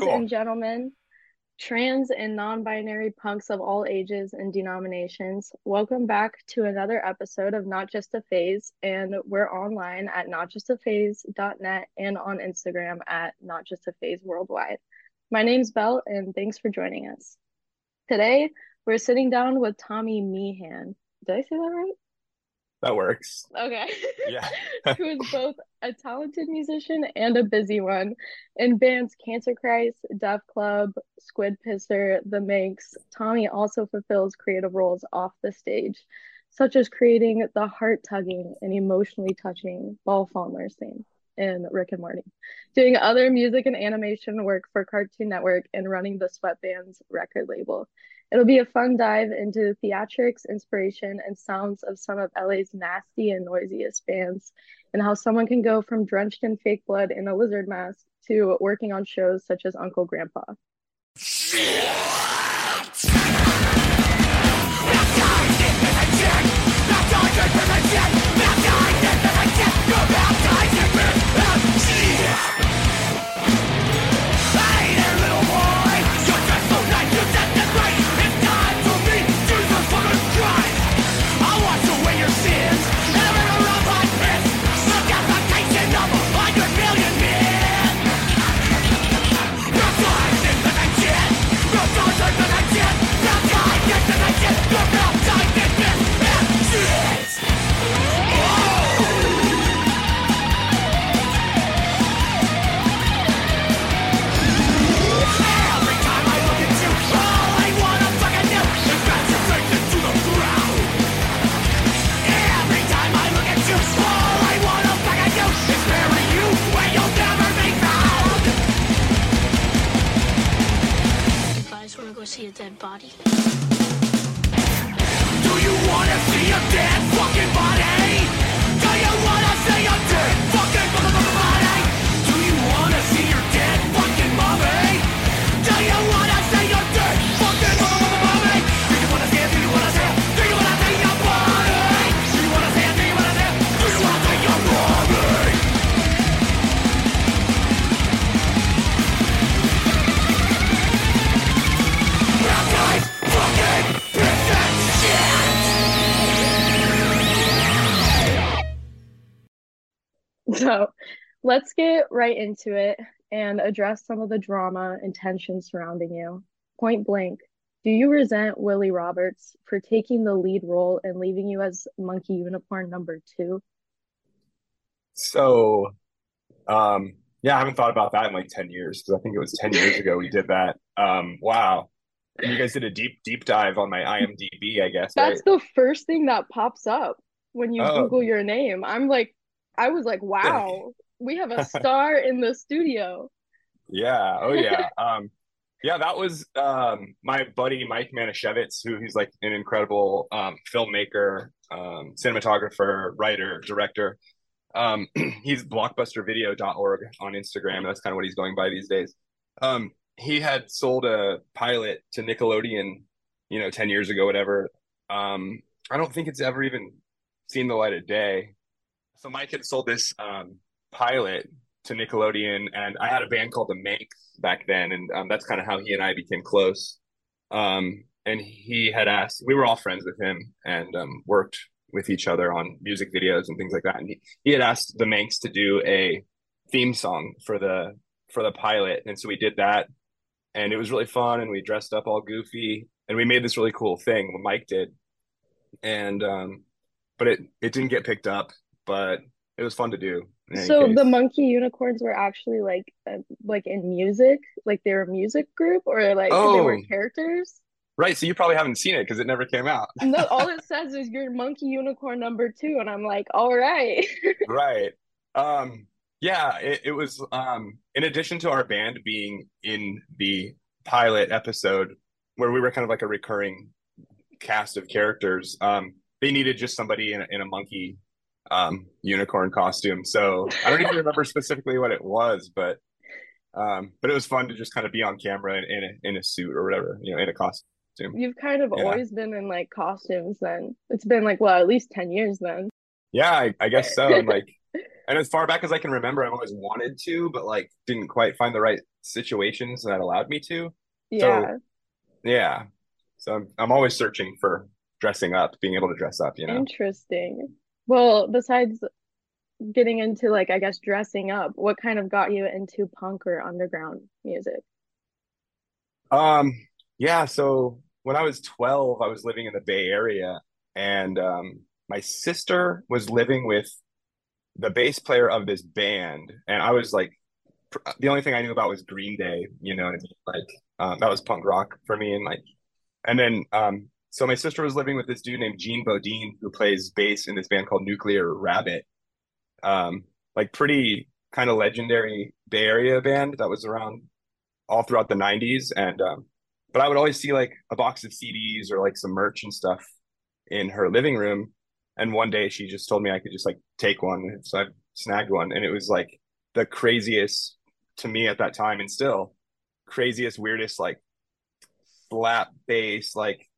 Ladies cool. and gentlemen, trans and non binary punks of all ages and denominations, welcome back to another episode of Not Just a Phase. And we're online at notjustaphase.net and on Instagram at Not Just a Phase Worldwide. My name's Belle, and thanks for joining us. Today, we're sitting down with Tommy Meehan. Did I say that right? That works. Okay. Yeah. Who is both a talented musician and a busy one in bands Cancer Christ, Death Club, Squid Pisser, The Manx. Tommy also fulfills creative roles off the stage, such as creating the heart tugging and emotionally touching Ball Fondler scene in Rick and Morty, doing other music and animation work for Cartoon Network, and running the Sweatbands record label. It'll be a fun dive into theatrics, inspiration, and sounds of some of LA's nasty and noisiest bands, and how someone can go from drenched in fake blood in a lizard mask to working on shows such as Uncle Grandpa. You wanna go see a dead body? Do you wanna see a dead fucking body? Let's get right into it and address some of the drama and tension surrounding you. Point blank, do you resent Willie Roberts for taking the lead role and leaving you as Monkey Unicorn number two? So, um, yeah, I haven't thought about that in like 10 years because I think it was 10 years ago we did that. Um, wow. And you guys did a deep, deep dive on my IMDb, I guess, right? That's the first thing that pops up when you Oh. Google your name. I'm like, I was like, wow, we have a star in the studio. Yeah. Oh, yeah. Um, yeah, that was um my buddy Mike Manischewitz, who he's like an incredible um filmmaker, um, cinematographer, writer, director. Um, he's blockbustervideo.org on Instagram. That's kind of what he's going by these days. Um, he had sold a pilot to Nickelodeon, you know, 10 years ago, whatever. Um, I don't think it's ever even seen the light of day. So Mike had sold this um pilot to Nickelodeon, and I had a band called the Manx back then, and um, that's kind of how he and I became close. Um, and he had asked, we were all friends with him and um, worked with each other on music videos and things like that. And he, he had asked the Manx to do a theme song for the for the pilot, and so we did that, and it was really fun. And we dressed up all goofy, and we made this really cool thing. Mike did, and um, but it it didn't get picked up, but it was fun to do. So case. the monkey unicorns were actually like uh, like in music, like they were a music group or like they were Oh. characters. Right, so you probably haven't seen it because it never came out. No, all it says is you're monkey unicorn number two, and I'm like, all right. Right. Um, yeah, it, it was um in addition to our band being in the pilot episode where we were kind of like a recurring cast of characters, um, they needed just somebody in a, in a monkey um unicorn costume. So I don't even remember specifically what it was, but um, but it was fun to just kind of be on camera in, in a in a suit or whatever, you know, in a costume. You've kind of Yeah. always been in like costumes then. It's been like, well, at least 10 years then. Yeah, I, I guess so. And like, and as far back as I can remember, I've always wanted to, but like didn't quite find the right situations that allowed me to. Yeah. Yeah. So I'm I'm always searching for dressing up, being able to dress up, you know. Interesting. Well, besides getting into like I guess dressing up, what kind of got you into punk or underground music? Um, yeah, so when I was 12, I was living in the Bay Area and um my sister was living with the bass player of this band and I was like the only thing I knew about was Green Day, you know what I mean? Like um, that was punk rock for me and like and then um so my sister was living with this dude named Jean Baudin who plays bass in this band called Nuclear Rabbit. Um like pretty kind of legendary Bay Area band that was around all throughout the 90s and um but I would always see like a box of CDs or like some merch and stuff in her living room. And one day she just told me I could just like take one. So I snagged one. And it was like the craziest to me at that time and still craziest weirdest like slap bass like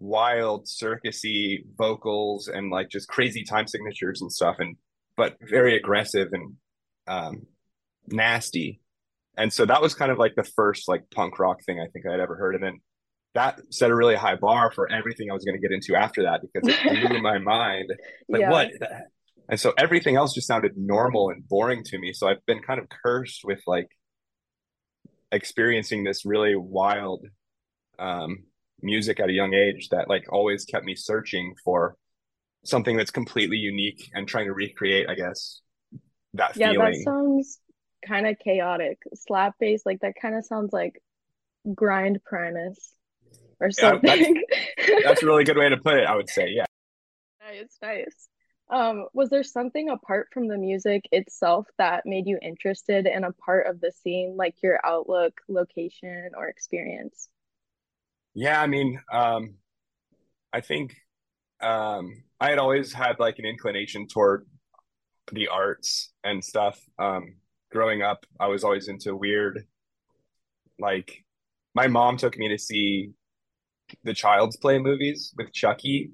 wild circusy vocals and like just crazy time signatures and stuff and but very aggressive and um nasty and so that was kind of like the first like punk rock thing I think I'd ever heard. And then that set a really high bar for everything I was going to get into after that because it blew my mind. Like Yeah. what? And so everything else just sounded normal and boring to me. So I've been kind of cursed with like experiencing this really wild um music at a young age that like always kept me searching for something that's completely unique and trying to recreate, I guess, that Yeah, that sounds kind of chaotic. Slap bass, like that kind of sounds like grind Primus or Yeah, that's- something. That's a really good way to put it, I would say. Yeah. Nice, nice. Um, was there something apart from the music itself that made you interested in a part of the scene, like your outlook, location, or experience? Yeah, I mean, um, I think um, I had always had like an inclination toward the arts and stuff. Um, growing up, I was always into weird, like my mom took me to see the Child's Play movies with Chucky.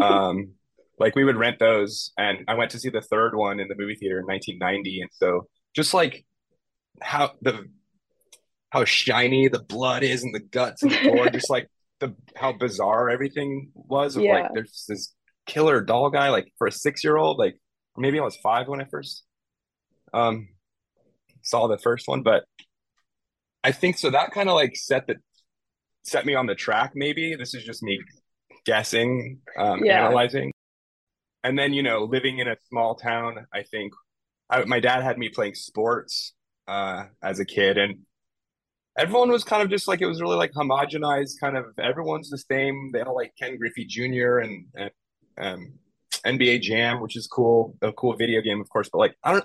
Um, like we would rent those, and I went to see the third one in the movie theater in 1990, and so just like how the how shiny the blood is and the guts and the gore, just like the how bizarre everything was of Yeah. like there's this killer doll guy like for a six year old like maybe I was five when I first um saw the first one but I think so that kind of like set the set me on the track maybe this is just me guessing um Yeah. analyzing and then you know living in a small town I think I, my dad had me playing sports uh as a kid and everyone was kind of just like it was really like homogenized kind of everyone's the same. They all like ken griffey jr and, and um nba jam which is cool a cool video game of course but like i don't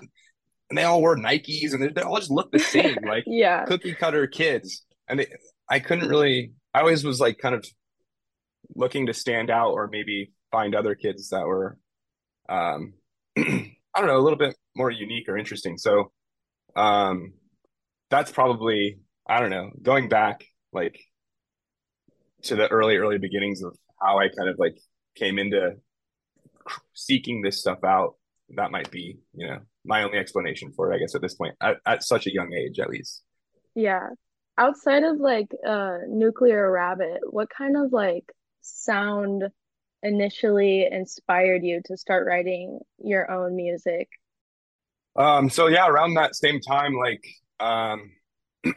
and they all wore nikes and they, they all just looked the same like Yeah, cookie cutter kids. And they, i couldn't really i always was like kind of looking to stand out or maybe find other kids that were um i don't know a little bit more unique or interesting. So um that's probably i don't know going back like to the early early beginnings of how i kind of like came into seeking this stuff out that might be you know my only explanation for it i guess at this point at, at such a young age at least yeah. Outside of like uh Nuclear Rabbit, what kind of like sound initially inspired you to start writing your own music? Um, so yeah, around that same time, like um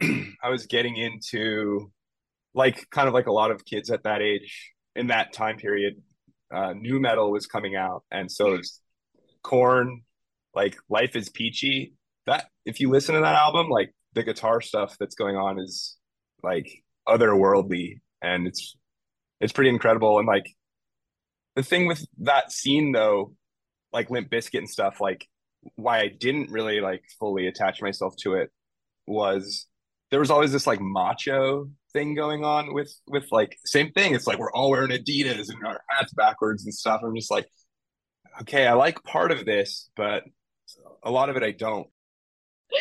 I was getting into like kind of like a lot of kids at that age in that time period, uh nu metal was coming out and so Korn, like Life is Peachy. That if you listen to that album, like the guitar stuff that's going on is like otherworldly and it's it's pretty incredible and like the thing with that scene though, like Limp Bizkit and stuff, like why I didn't really like fully attach myself to it was there was always this like macho thing going on with with like same thing. It's like we're all wearing Adidas and our hats backwards and stuff. I'm just like, okay, I like part of this, but a lot of it I don't.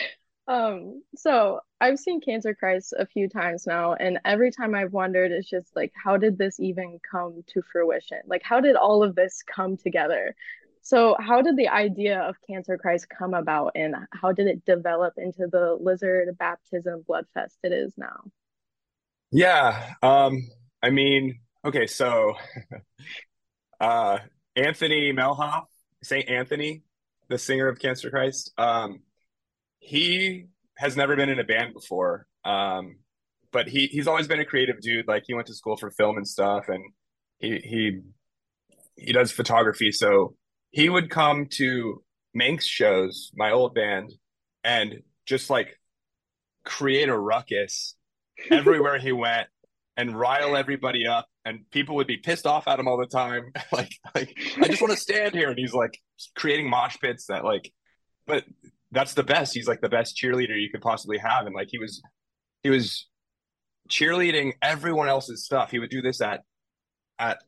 Um, so I've seen Cancer Christ a few times now, and every time I've wondered, it's just like, how did this even come to fruition? Like, how did all of this come together? So, how did the idea of Cancer Christ come about, and how did it develop into the Lizard Baptism Blood Fest it is now? Yeah. Um, I mean, okay, so uh Anthony Melhoff, Saint Anthony, the singer of Cancer Christ, um, he has never been in a band before. Um, but he he's always been a creative dude. Like he went to school for film and stuff, and he he he does photography. So he would come to Manx shows, my old band, and just like create a ruckus everywhere he went and rile everybody up and people would be pissed off at him all the time. Like like i just want to stand here. And he's like creating mosh pits that like but that's the best. He's like the best cheerleader you could possibly have. And like he was he was cheerleading everyone else's stuff. He would do this at at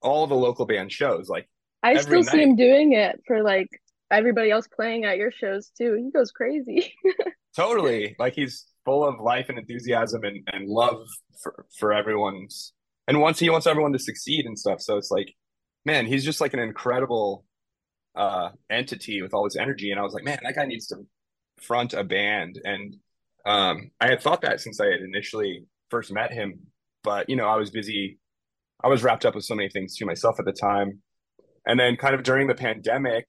all the local band shows. Like I Every still see him doing it for like everybody else playing at your shows too. He goes crazy. totally. Like he's full of life and enthusiasm and, and love for for everyone's and wants he wants everyone to succeed and stuff. So it's like man he's just like an incredible uh entity with all this energy. And i was like man that guy needs to front a band. And um i had thought that since i had initially first met him but you know i was busy i was wrapped up with so many things to myself at the time and then kind of during the pandemic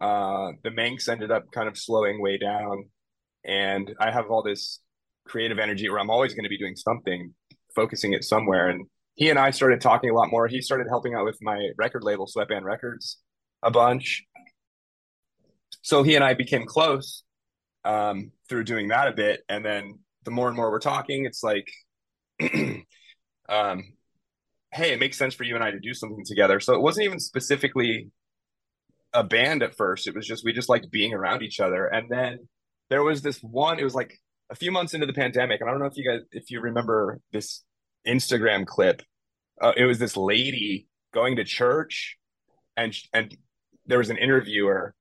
uh the manx ended up kind of slowing way down and I have all this creative energy where I'm always going to be doing something, focusing it somewhere. And he and I started talking a lot more. He started helping out with my record label, Sweatband Records, a bunch. So he and I became close um, through doing that a bit. And then the more and more we're talking, it's like, um, hey, it makes sense for you and I to do something together. So it wasn't even specifically a band at first. It was just we just liked being around each other. And then there was this one. It was like a few months into the pandemic, and I don't know if you guys if you remember this Instagram clip. Uh, it was this lady going to church, and and there was an interviewer.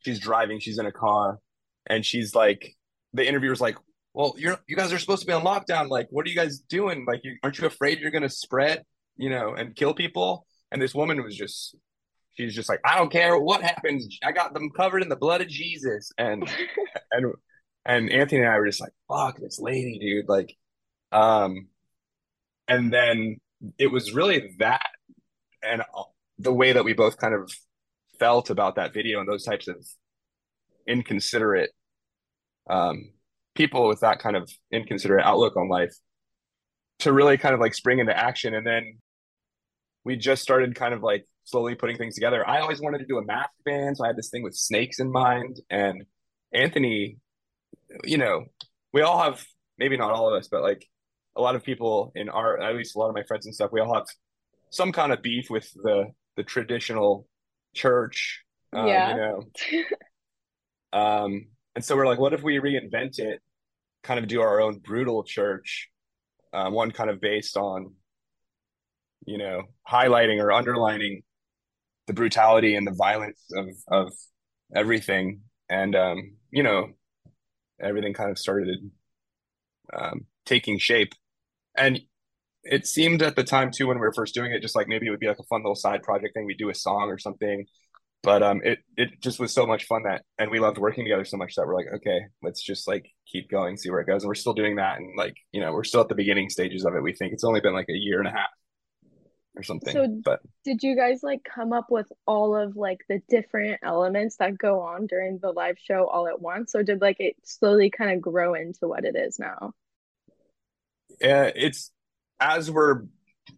She's driving. She's in a car, and she's like, the interviewer's like, "Well, you're you guys are supposed to be on lockdown. Like, what are you guys doing? Like, you, aren't you afraid you're gonna spread, you know, and kill people?" And this woman was just she's just like, I don't care what happens. I got them covered in the blood of Jesus. And and and Anthony and I were just like, fuck this lady, dude. Like, um, and then it was really that and the way that we both kind of felt about that video and those types of inconsiderate um people with that kind of inconsiderate outlook on life to really kind of like spring into action and then we just started kind of like slowly putting things together. I always wanted to do a math band, so I had this thing with snakes in mind. And Anthony, you know, we all have maybe not all of us, but like a lot of people in our at least a lot of my friends and stuff, we all have some kind of beef with the the traditional church. Um, Yeah. You know. Um, and so we're like, what if we reinvent it, kind of do our own brutal church, um, one kind of based on, you know, highlighting or underlining the brutality and the violence of of everything, and um, you know, everything kind of started um, taking shape, and it seemed at the time too when we were first doing it, just like maybe it would be like a fun little side project thing. We'd do a song or something, but um, it it just was so much fun that, and we loved working together so much that we're like, okay, let's just like keep going, see where it goes, and we're still doing that, and like you know, we're still at the beginning stages of it. We think. It's only been like a year and a half or something, So- but Did you guys like come up with all of like the different elements that go on during the live show all at once, or did like it slowly kind of grow into what it is now? uh, it's as we're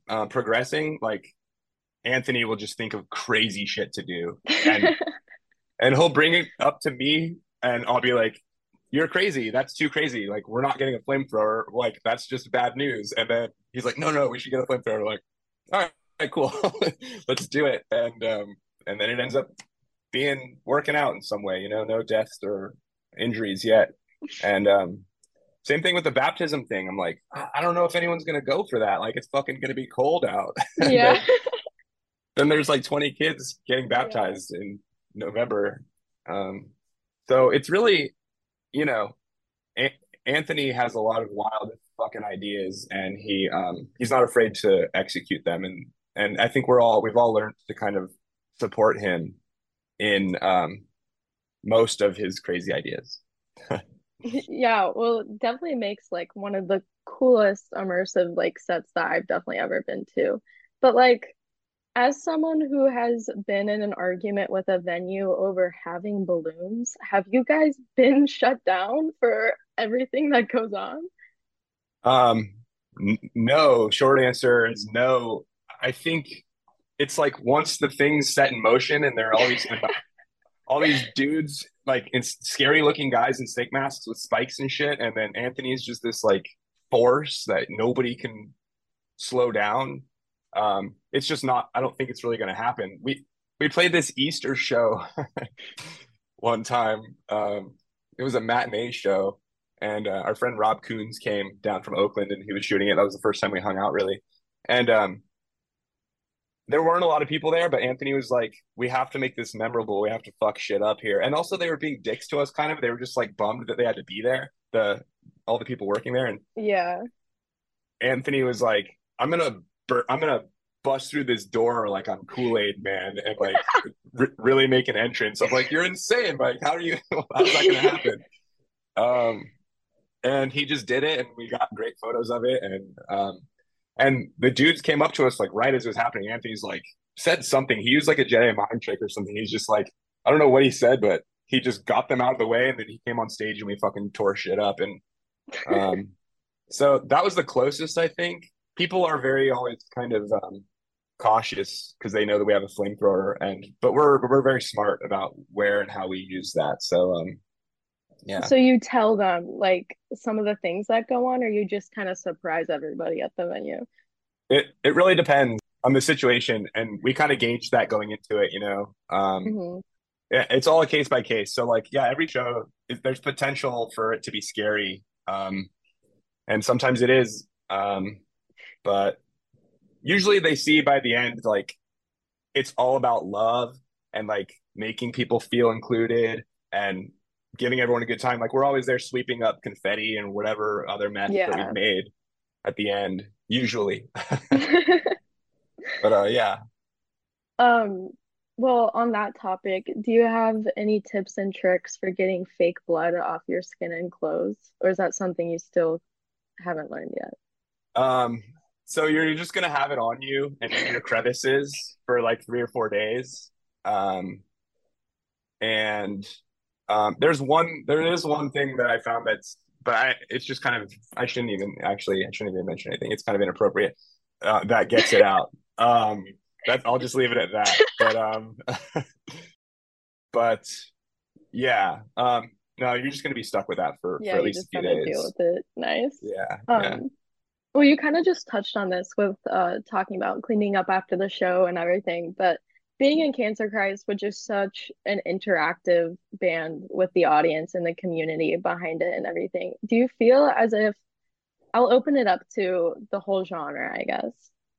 uh, progressing, like Anthony will just think of crazy shit to do, and and he'll bring it up to me, and I'll be like, "You're crazy. That's too crazy. Like we're not getting a flamethrower. Like that's just bad news." And then he's like, "No, no, we should get a flamethrower." Like, all right, all right, cool, let's do it. And um, and then it ends up being working out in some way. You know, no deaths or injuries yet, and um. Same thing with the baptism thing. I'm like, I don't know if anyone's gonna go for that. Like, it's fucking gonna be cold out. Yeah. then, then there's like 20 kids getting baptized in November. Um, so it's really, you know, A- Anthony has a lot of wild fucking ideas, and he um, he's not afraid to execute them. And and I think we're all we've all learned to kind of support him in um most of his crazy ideas. Yeah, well, it definitely makes like one of the coolest immersive like sets that I've definitely ever been to. But like as someone who has been in an argument with a venue over having balloons, have you guys been shut down for everything that goes on? Um, n- no, short answer is no. I think it's like once the thing's set in motion and there are all these all these dudes like scary looking guys in snake masks with spikes and shit, and then Anthony's just this like force that nobody can slow down. Um, it's just not. I don't think it's really going to happen. We we played this Easter show one time. Um, it was a matinee show, and uh, our friend Rob Coons came down from Oakland, and he was shooting it. That was the first time we hung out, really. And um, there weren't a lot of people there, but Anthony was like, "We have to make this memorable. We have to fuck shit up here." And also, they were being dicks to us, kind of. They were just like bummed that they had to be there. The all the people working there, and Yeah. Anthony was like, "I'm gonna, bur- I'm gonna bust through this door like I'm Kool Aid Man and like r- really make an entrance." I'm like, "You're insane! Like, how are you? How's that gonna happen?" Um, and he just did it, and we got great photos of it, and um, and the dudes came up to us like right as it was happening. Anthony's like said something. He used like a Jedi mind trick or something. He's just like, I don't know what he said, but he just got them out of the way, and then he came on stage and we fucking tore shit up. And um, so that was the closest I think. People are very always kind of um, cautious because they know that we have a flamethrower, and but we're we're very smart about where and how we use that. So um, yeah. So you tell them like some of the things that go on, or you just kind of surprise everybody at the venue? It it really depends on the situation, and we kind of gauge that going into it. You know, um, Mhm. yeah, it's all a case by case. So like, yeah, every show if there's potential for it to be scary, um, and sometimes it is, um, but usually they see by the end like it's all about love and like making people feel included and giving everyone a good time. Like we're always there sweeping up confetti and whatever other mess that we've made at the end, usually. But uh, yeah. Um, well, on that topic, do you have any tips and tricks for getting fake blood off your skin and clothes, or is that something you still haven't learned yet? Um, so you're just gonna have it on you and in your crevices for like three or four days. Um, and um, there's one, there is one thing that I found that's, but I, it's just kind of, I shouldn't even actually, I shouldn't even mention anything. It's kind of inappropriate. Uh, that gets it out. Um, that I'll just leave it at that. But um, but yeah, um, no, you're just gonna be stuck with that for Yeah, for at least a few days. deal with it. Nice. Yeah, Um, yeah. well, you kind of just touched on this with uh talking about cleaning up after the show and everything, but being in Cancer Christ, which is such an interactive band with the audience and the community behind it and everything, do you feel as if I'll open it up to the whole genre, I guess.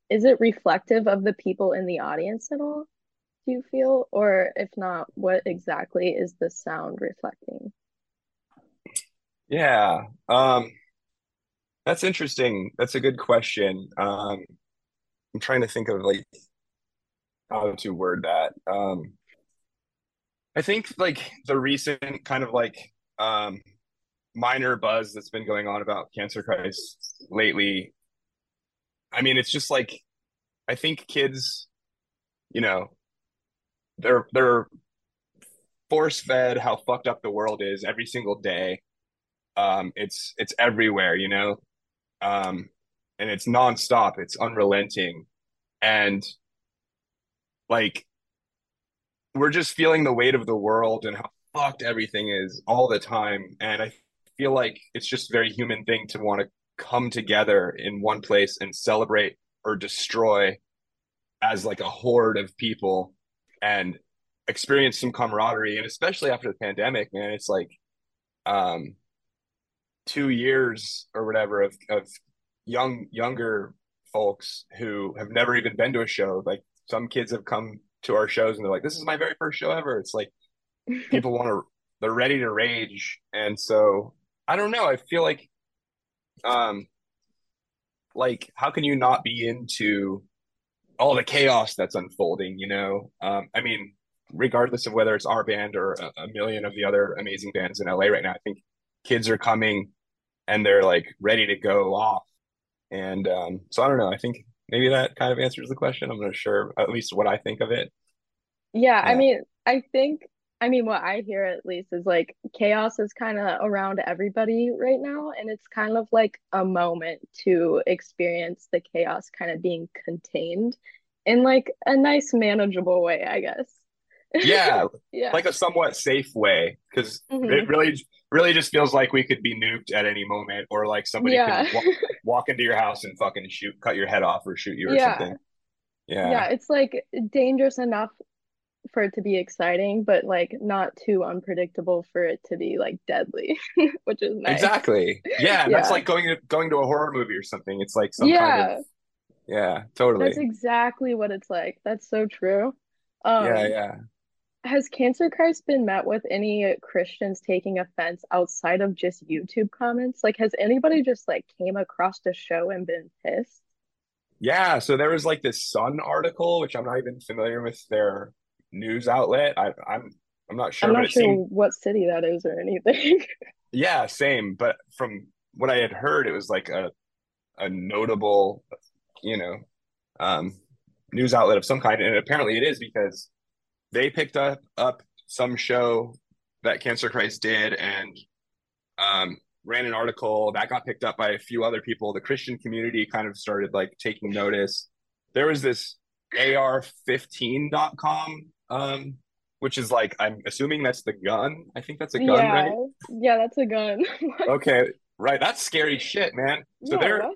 Is it reflective of the people in the audience at all, do you feel? Or if not, what exactly is the sound reflecting? Yeah. Um, that's interesting. That's a good question. Um, I'm trying to think of like how to word that. Um, I think like the recent kind of like um minor buzz that's been going on about Cancer Christ lately. I mean, it's just like I think kids, you know, they're they're force fed how fucked up the world is every single day. Um, it's it's everywhere, you know, um, and it's nonstop. It's unrelenting, and like we're just feeling the weight of the world and how fucked everything is all the time. And I feel like it's just a very human thing to want to come together in one place and celebrate or destroy as like a horde of people and experience some camaraderie. And especially after the pandemic, man, it's like um two years or whatever of of young younger folks who have never even been to a show. Like some kids have come to our shows and they're like, "This is my very first show ever." It's like people want to, they're ready to rage, and so I don't know. I feel like, um, like how can you not be into all the chaos that's unfolding? You know, um, I mean, regardless of whether it's our band or a, a million of the other amazing bands in LA right now, I think kids are coming and they're like ready to go off. And um, so I don't know. I think maybe that kind of answers the question. I'm not sure, at least what I think of it. Yeah, I mean, I think, I mean, what I hear at least is like chaos is kind of around everybody right now, and it's kind of like a moment to experience the chaos kind of being contained in like a nice, manageable way, I guess. Yeah, Yeah. like a somewhat safe way, because Mhm. it really, really just feels like we could be nuked at any moment, or like somebody Yeah. could walk, walk into your house and fucking shoot, cut your head off, or shoot you or Yeah. something. Yeah. Yeah, it's like dangerous enough for it to be exciting, but like not too unpredictable for it to be like deadly, which is nice. Exactly. Yeah, and that's like going to going to a horror movie or something. It's like some kind Yeah, of yeah, totally. that's exactly what it's like. That's so true. Um, Yeah, yeah. Has Cancer Christ been met with any Christians taking offense outside of just YouTube comments? Like, has anybody just like came across the show and been pissed? Yeah, so there was like this Sun article, which I'm not even familiar with their news outlet. I, I'm I'm not sure, I'm not sure seemed what city that is or anything. yeah, same. But from what I had heard, it was like a a notable, you know, um, news outlet of some kind, and apparently it is because they picked up up some show that Cancer Christ did and um, ran an article that got picked up by a few other people. The Christian community kind of started like taking notice. There was this AR15.com, um, which is like I'm assuming that's the gun. I think that's a gun, Yeah, right? yeah, that's a gun. Okay, right. That's scary shit, man. So Yeah, they're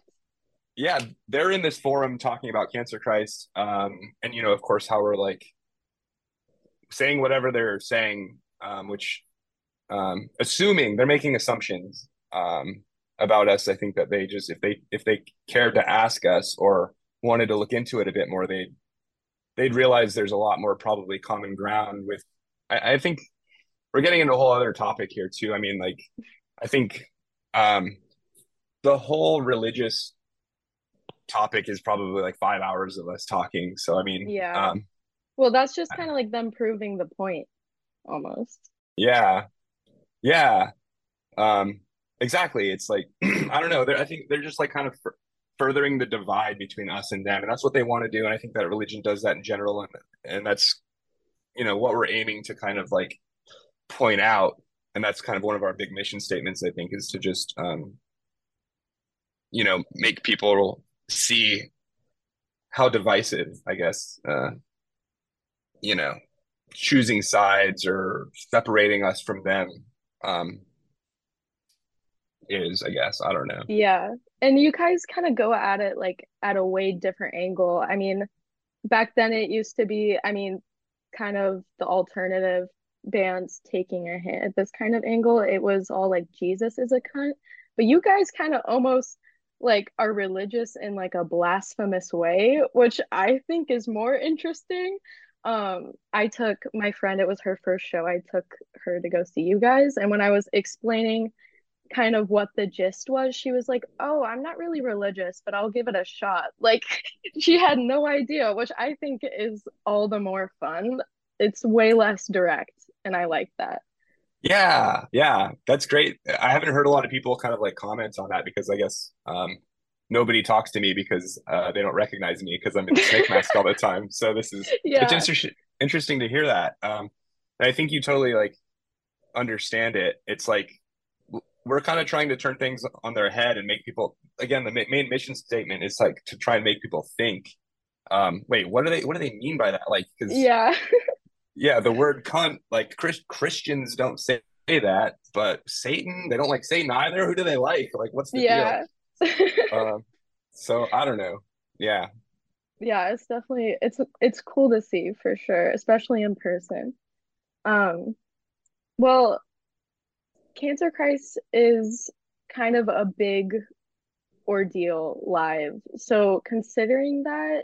yeah, they're in this forum talking about Cancer Christ, um, and you know, of course, how we're like saying whatever they're saying, um, which um, assuming they're making assumptions um, about us. I think that they just if they if they cared to ask us or wanted to look into it a bit more, they'd they'd realize there's a lot more probably common ground with. I, I think we're getting into a whole other topic here too. I mean, like I think um, the whole religious topic is probably like five hours of us talking. So I mean, Yeah. um, Well, that's just kind of like them proving the point almost. yeah, yeah, um, exactly. It's like I don't know. I think they're just like kind of fur- furthering the divide between us and them, and that's what they want to do. And I think that religion does that in general, and and that's you know what we're aiming to kind of like point out, and that's kind of one of our big mission statements. I think is to just um, you know make people see how divisive, I guess, uh, you know, choosing sides or separating us from them um, is, I guess. I don't know. Yeah. And you guys kind of go at it like at a way different angle. I mean, back then it used to be, I mean, kind of the alternative bands taking a hit at this kind of angle. It was all like Jesus is a cunt. But you guys kind of almost like are religious in like a blasphemous way, which I think is more interesting. Um, I took my friend, it was her first show. I took her to go see you guys. And when I was explaining kind of what the gist was, she was like, Oh, I'm not really religious, but I'll give it a shot. Like, she had no idea, which I think is all the more fun. It's way less direct, and I like that. Yeah, yeah, that's great. I haven't heard a lot of people kind of like comment on that because I guess um, nobody talks to me because uh, they don't recognize me because I'm in the snake mask all the time. So this is Yeah. it's interesting interesting to hear that. Um, I think you totally like understand it. It's like we're kind of trying to turn things on their head and make people again the ma- main mission statement is like to try and make people think. Um, wait, what do they what do they mean by that? Like, because Yeah. yeah, the word cunt, like Chris, Christians don't say that, but Satan, they don't like Satan either. Who do they like? Like, what's the Yeah. deal? Um, so I don't know. Yeah, Yeah, it's definitely it's it's cool to see for sure, especially in person. Um, well, Cancer Christ is kind of a big ordeal live. So considering that,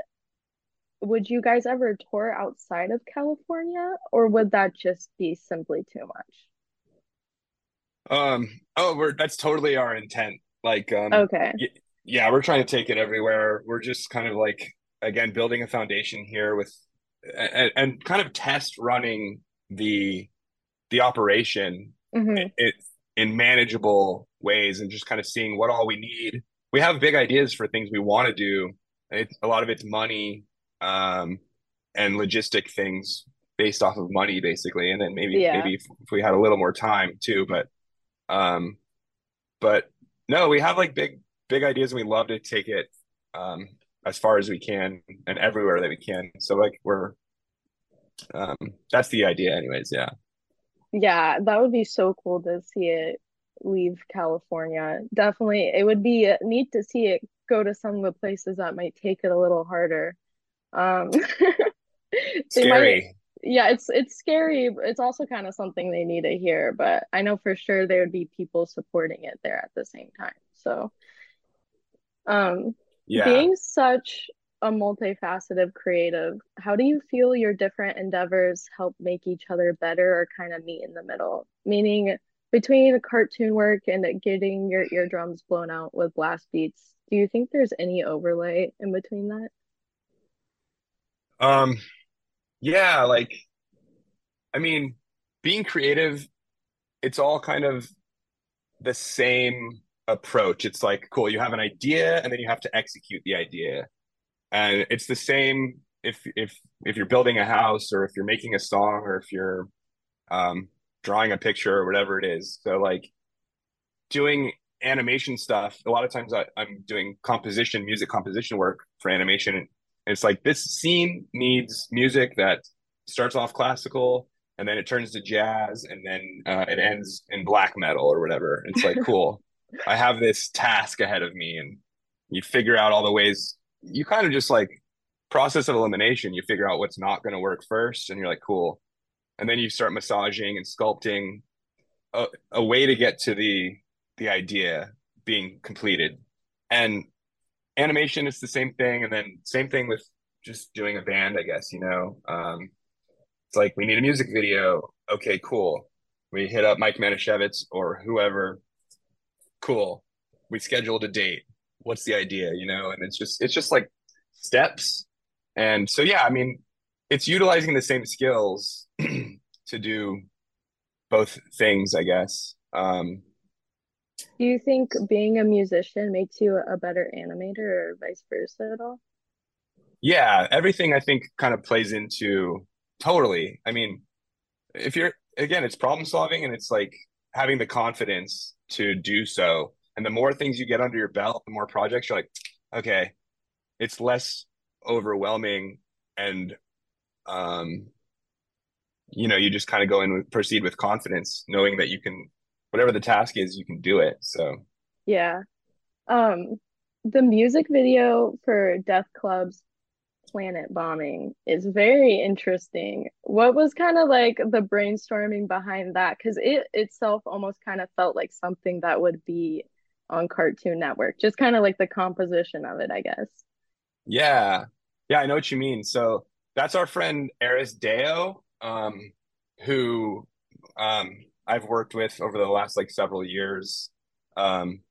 would you guys ever tour outside of California, or would that just be simply too much? um, oh, we're that's totally our intent. Like, um, Okay. yeah, we're trying to take it everywhere. We're just kind of like again building a foundation here with and, and kind of test running the the operation Mhm. it in manageable ways and just kind of seeing what all we need. We have big ideas for things we want to do. It, a lot of it's money um, and logistic things based off of money, basically, and then maybe Yeah. maybe if, if we had a little more time too. But um, but no, we have like big big ideas, and we love to take it um, as far as we can and everywhere that we can. So like we're um, that's the idea, anyways. Yeah. Yeah, that would be so cool to see it leave California. Definitely, it would be neat to see it go to some of the places that might take it a little harder. Um, Scary. Yeah, it's it's scary. but It's also kind of something they need to hear, but I know for sure there would be people supporting it there at the same time. So, um, Yeah. being such a multifaceted creative, how do you feel your different endeavors help make each other better or kind of meet in the middle? Meaning between the cartoon work and getting your eardrums blown out with blast beats, do you think there's any overlay in between that? Um, yeah, like I mean, being creative, it's all kind of the same approach. It's like, cool, you have an idea and then you have to execute the idea. And it's the same if if if you're building a house or if you're making a song or if you're um drawing a picture or whatever it is. So like doing animation stuff, a lot of times I, I'm doing composition, music composition work for animation. It's like this scene needs music that starts off classical and then it turns to jazz and then uh, it ends in black metal or whatever. It's like, cool. I have this task ahead of me and you figure out all the ways you kind of just like process of elimination. You figure out what's not going to work first and you're like, cool. And then you start massaging and sculpting a, a way to get to the the idea being completed. And animation is the same thing. And then same thing with just doing a band, I guess, you know. Um, it's like we need a music video. Okay, cool. We hit up Mike Manischewitz or whoever. Cool. We scheduled a date. What's the idea, you know? And it's just it's just like steps. And so yeah, I mean, it's utilizing the same skills to do both things, I guess. Um, Do you think being a musician makes you a better animator or vice versa at all? yeah, everything I think kind of plays into totally. I mean, if you're again, it's problem solving and it's like having the confidence to do so. And the more things you get under your belt, the more projects you're like, okay, it's less overwhelming and um you know, you just kind of go and proceed with confidence, knowing that you can whatever the task is, you can do it. So Yeah. Um, the music video for Death Club's Planet Bombing is very interesting. What was kind of like the brainstorming behind that? Because it itself almost kind of felt like something that would be on Cartoon Network, just kind of like the composition of it, I guess. Yeah. Yeah, I know what you mean. So that's our friend Eris Deo, um, who um, I've worked with over the last like several years. Um,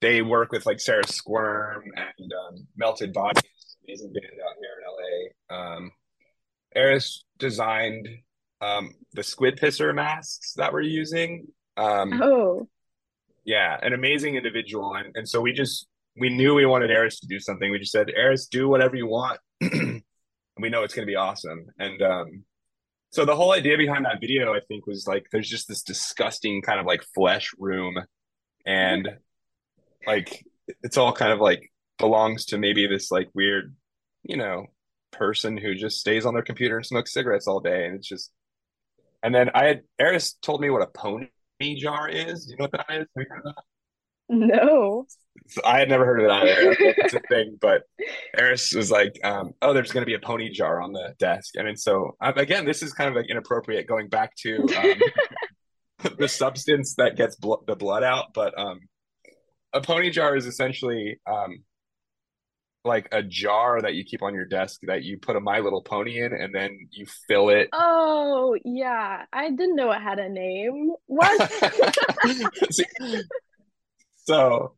they work with like Sarah Squirm and um, Melted Bodies, amazing band out here in LA. Um, Eris designed um, the squid pisser masks that we're using. Um, Oh, yeah, an amazing individual. And, and so we just, we knew we wanted Eris to do something. We just said, Eris, do whatever you want. we know it's going to be awesome. And um, so the whole idea behind that video, I think, was like, there's just this disgusting kind of like flesh room. And like, it's all kind of like belongs to maybe this like weird, you know, person who just stays on their computer and smokes cigarettes all day. And it's just, and then I had, Eris told me what a pony jar is. Do you know what that is? No. I had never heard of it either. It's a thing, but Eris was like, um, "Oh, there's going to be a pony jar on the desk," and then so um, again, this is kind of like inappropriate going back to um, the substance that gets bl- the blood out. But um, a pony jar is essentially um, like a jar that you keep on your desk that you put a My Little Pony in, and then you fill it. Oh, yeah. I didn't know it had a name. What? so,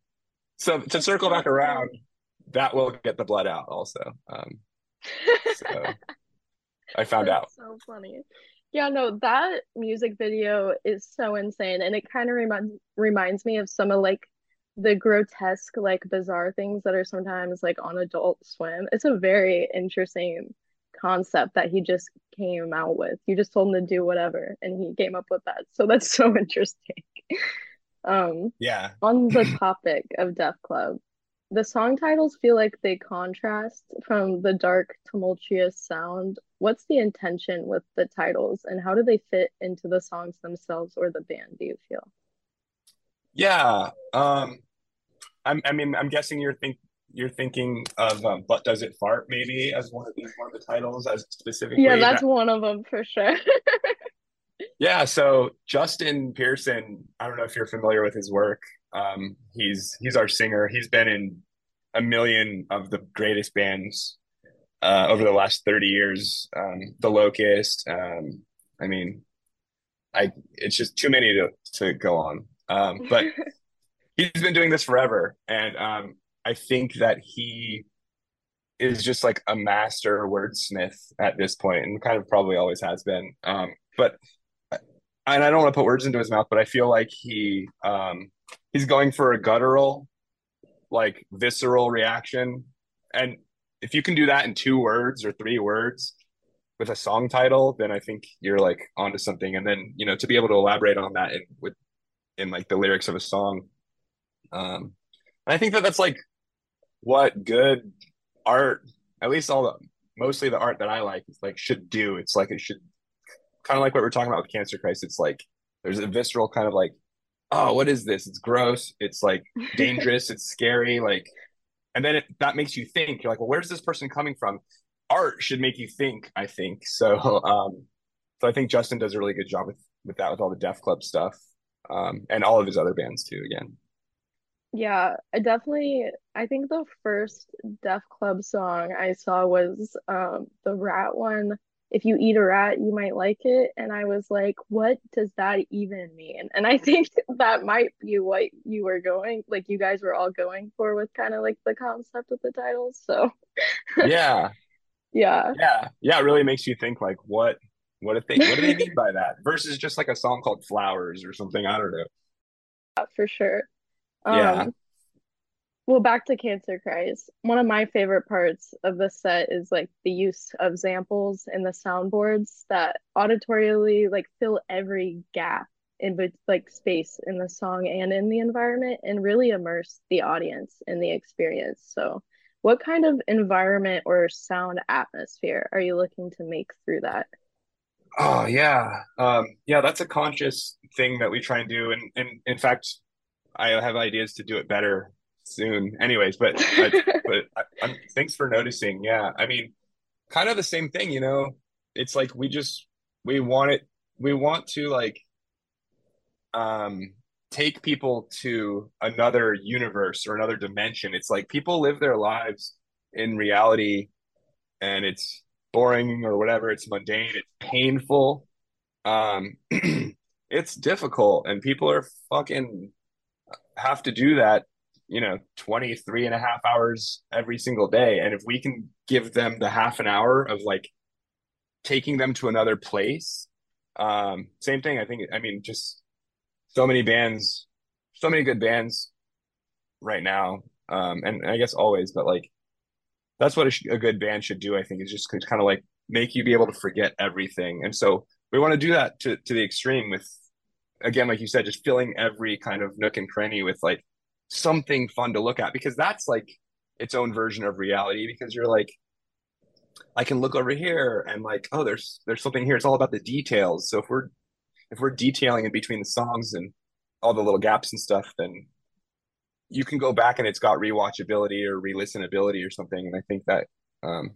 so to circle back around, that will get the blood out also. Um, so, I found out. So funny. Yeah, no, that music video is so insane, and it kind of reminds reminds me of some of like the grotesque, like bizarre things that are sometimes like on Adult Swim. It's a very interesting concept that he just came out with. You just told him to do whatever, and he came up with that. So that's so interesting. Um, Yeah. on the topic of Death Club, the song titles feel like they contrast from the dark, tumultuous sound. What's the intention with the titles, and how do they fit into the songs themselves or the band, do you feel? Yeah. Um, I'm, I mean, I'm guessing you're think you're thinking of um, "But Does It Fart" maybe as one of one of the titles as specifically. Yeah, that's that- one of them for sure. yeah. So Justin Pearson, I don't know if you're familiar with his work. Um, he's he's our singer. He's been in a million of the greatest bands uh, over the last 30 years. Um, The Locust. Um, I mean, I it's just too many to to go on. Um, but he's been doing this forever, and um, I think that he is just like a master wordsmith at this point, and kind of probably always has been. Um, but and I don't want to put words into his mouth, but I feel like he um, he's going for a guttural, like visceral reaction, and if you can do that in two words or three words with a song title, then I think you're like onto something. And then you know to be able to elaborate on that in with in like the lyrics of a song. Um, and I think that that's like what good art, at least all the mostly the art that I like, is like should do. It's like it should kind of like what we're talking about with Cancer Christ. It's like there's a visceral kind of like, oh, what is this? It's gross. It's like dangerous. it's scary. Like, and then it, that makes you think. You're like, well, where's this person coming from? Art should make you think. I think so. Um, so I think Justin does a really good job with with that with all the Death Club stuff um, and all of his other bands too. Again, Yeah, I definitely I think the first Death Club song I saw was um the rat one. If you eat a rat, you might like it. And I was like, what does that even mean? And I think that might be what you were going, like you guys were all going for with kind of like the concept of the titles. So yeah, yeah. yeah, yeah. It really makes you think like, what, what if they, what do they mean by that? Versus just like a song called Flowers or something. I don't know. Yeah, for sure. Yeah. Um, Well, back to Cancer Christ. One of my favorite parts of the set is like the use of samples in the soundboards that auditorially like fill every gap in like space in the song and in the environment and really immerse the audience in the experience. So, what kind of environment or sound atmosphere are you looking to make through that? Oh yeah, um, yeah. That's a conscious thing that we try and do, and and in fact, I have ideas to do it better soon. Anyways, but but, I, I'm, thanks for noticing. Yeah, I mean, kind of the same thing. You know, it's like we just we want it. We want to like um take people to another universe or another dimension. It's like people live their lives in reality, and it's boring or whatever. It's mundane. It's painful. Um, it's difficult, and people are fucking have to do that you know 23 and a half hours every single day. And if we can give them the half an hour of like taking them to another place um same thing. I think i mean just so many bands so many good bands right now um and i guess always but like that's what a, sh- a good band should do i think is just kind of like make you be able to forget everything. And so we want to do that to to the extreme with again like you said just filling every kind of nook and cranny with like something fun to look at because that's like its own version of reality because you're like I can look over here and like oh there's there's something here. It's all about the details. So if we're if we're detailing in between the songs and all the little gaps and stuff then you can go back and it's got rewatchability or re-listenability or something. And I think that um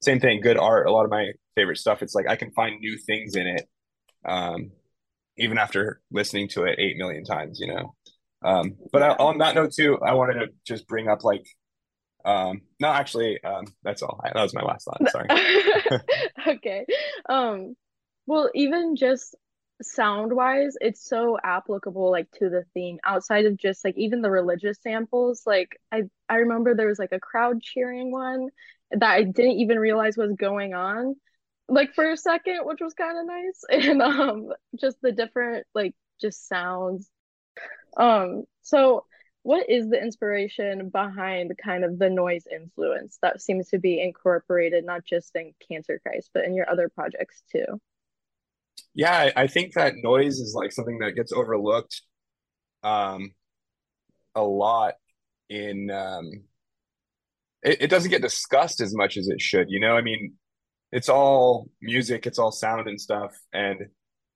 same thing good art. A lot of my favorite stuff it's like I can find new things in it um even after listening to it 8 million times you know um, but I, on that note too, I wanted to just bring up like, um, no, actually, um, that's all. That was my last thought. Sorry. Okay. Um, well, even just sound wise, it's so applicable like to the theme outside of just like even the religious samples. Like I I remember there was like a crowd cheering one that I didn't even realize was going on. like for a second, which was kind of nice, and um, just the different like just sounds. Um, so what is the inspiration behind kind of the noise influence that seems to be incorporated not just in Cancer Christ, but in your other projects too? Yeah, I, think that noise is like something that gets overlooked um a lot in um it, it doesn't get discussed as much as it should, you know? I mean, it's all music, it's all sound and stuff, and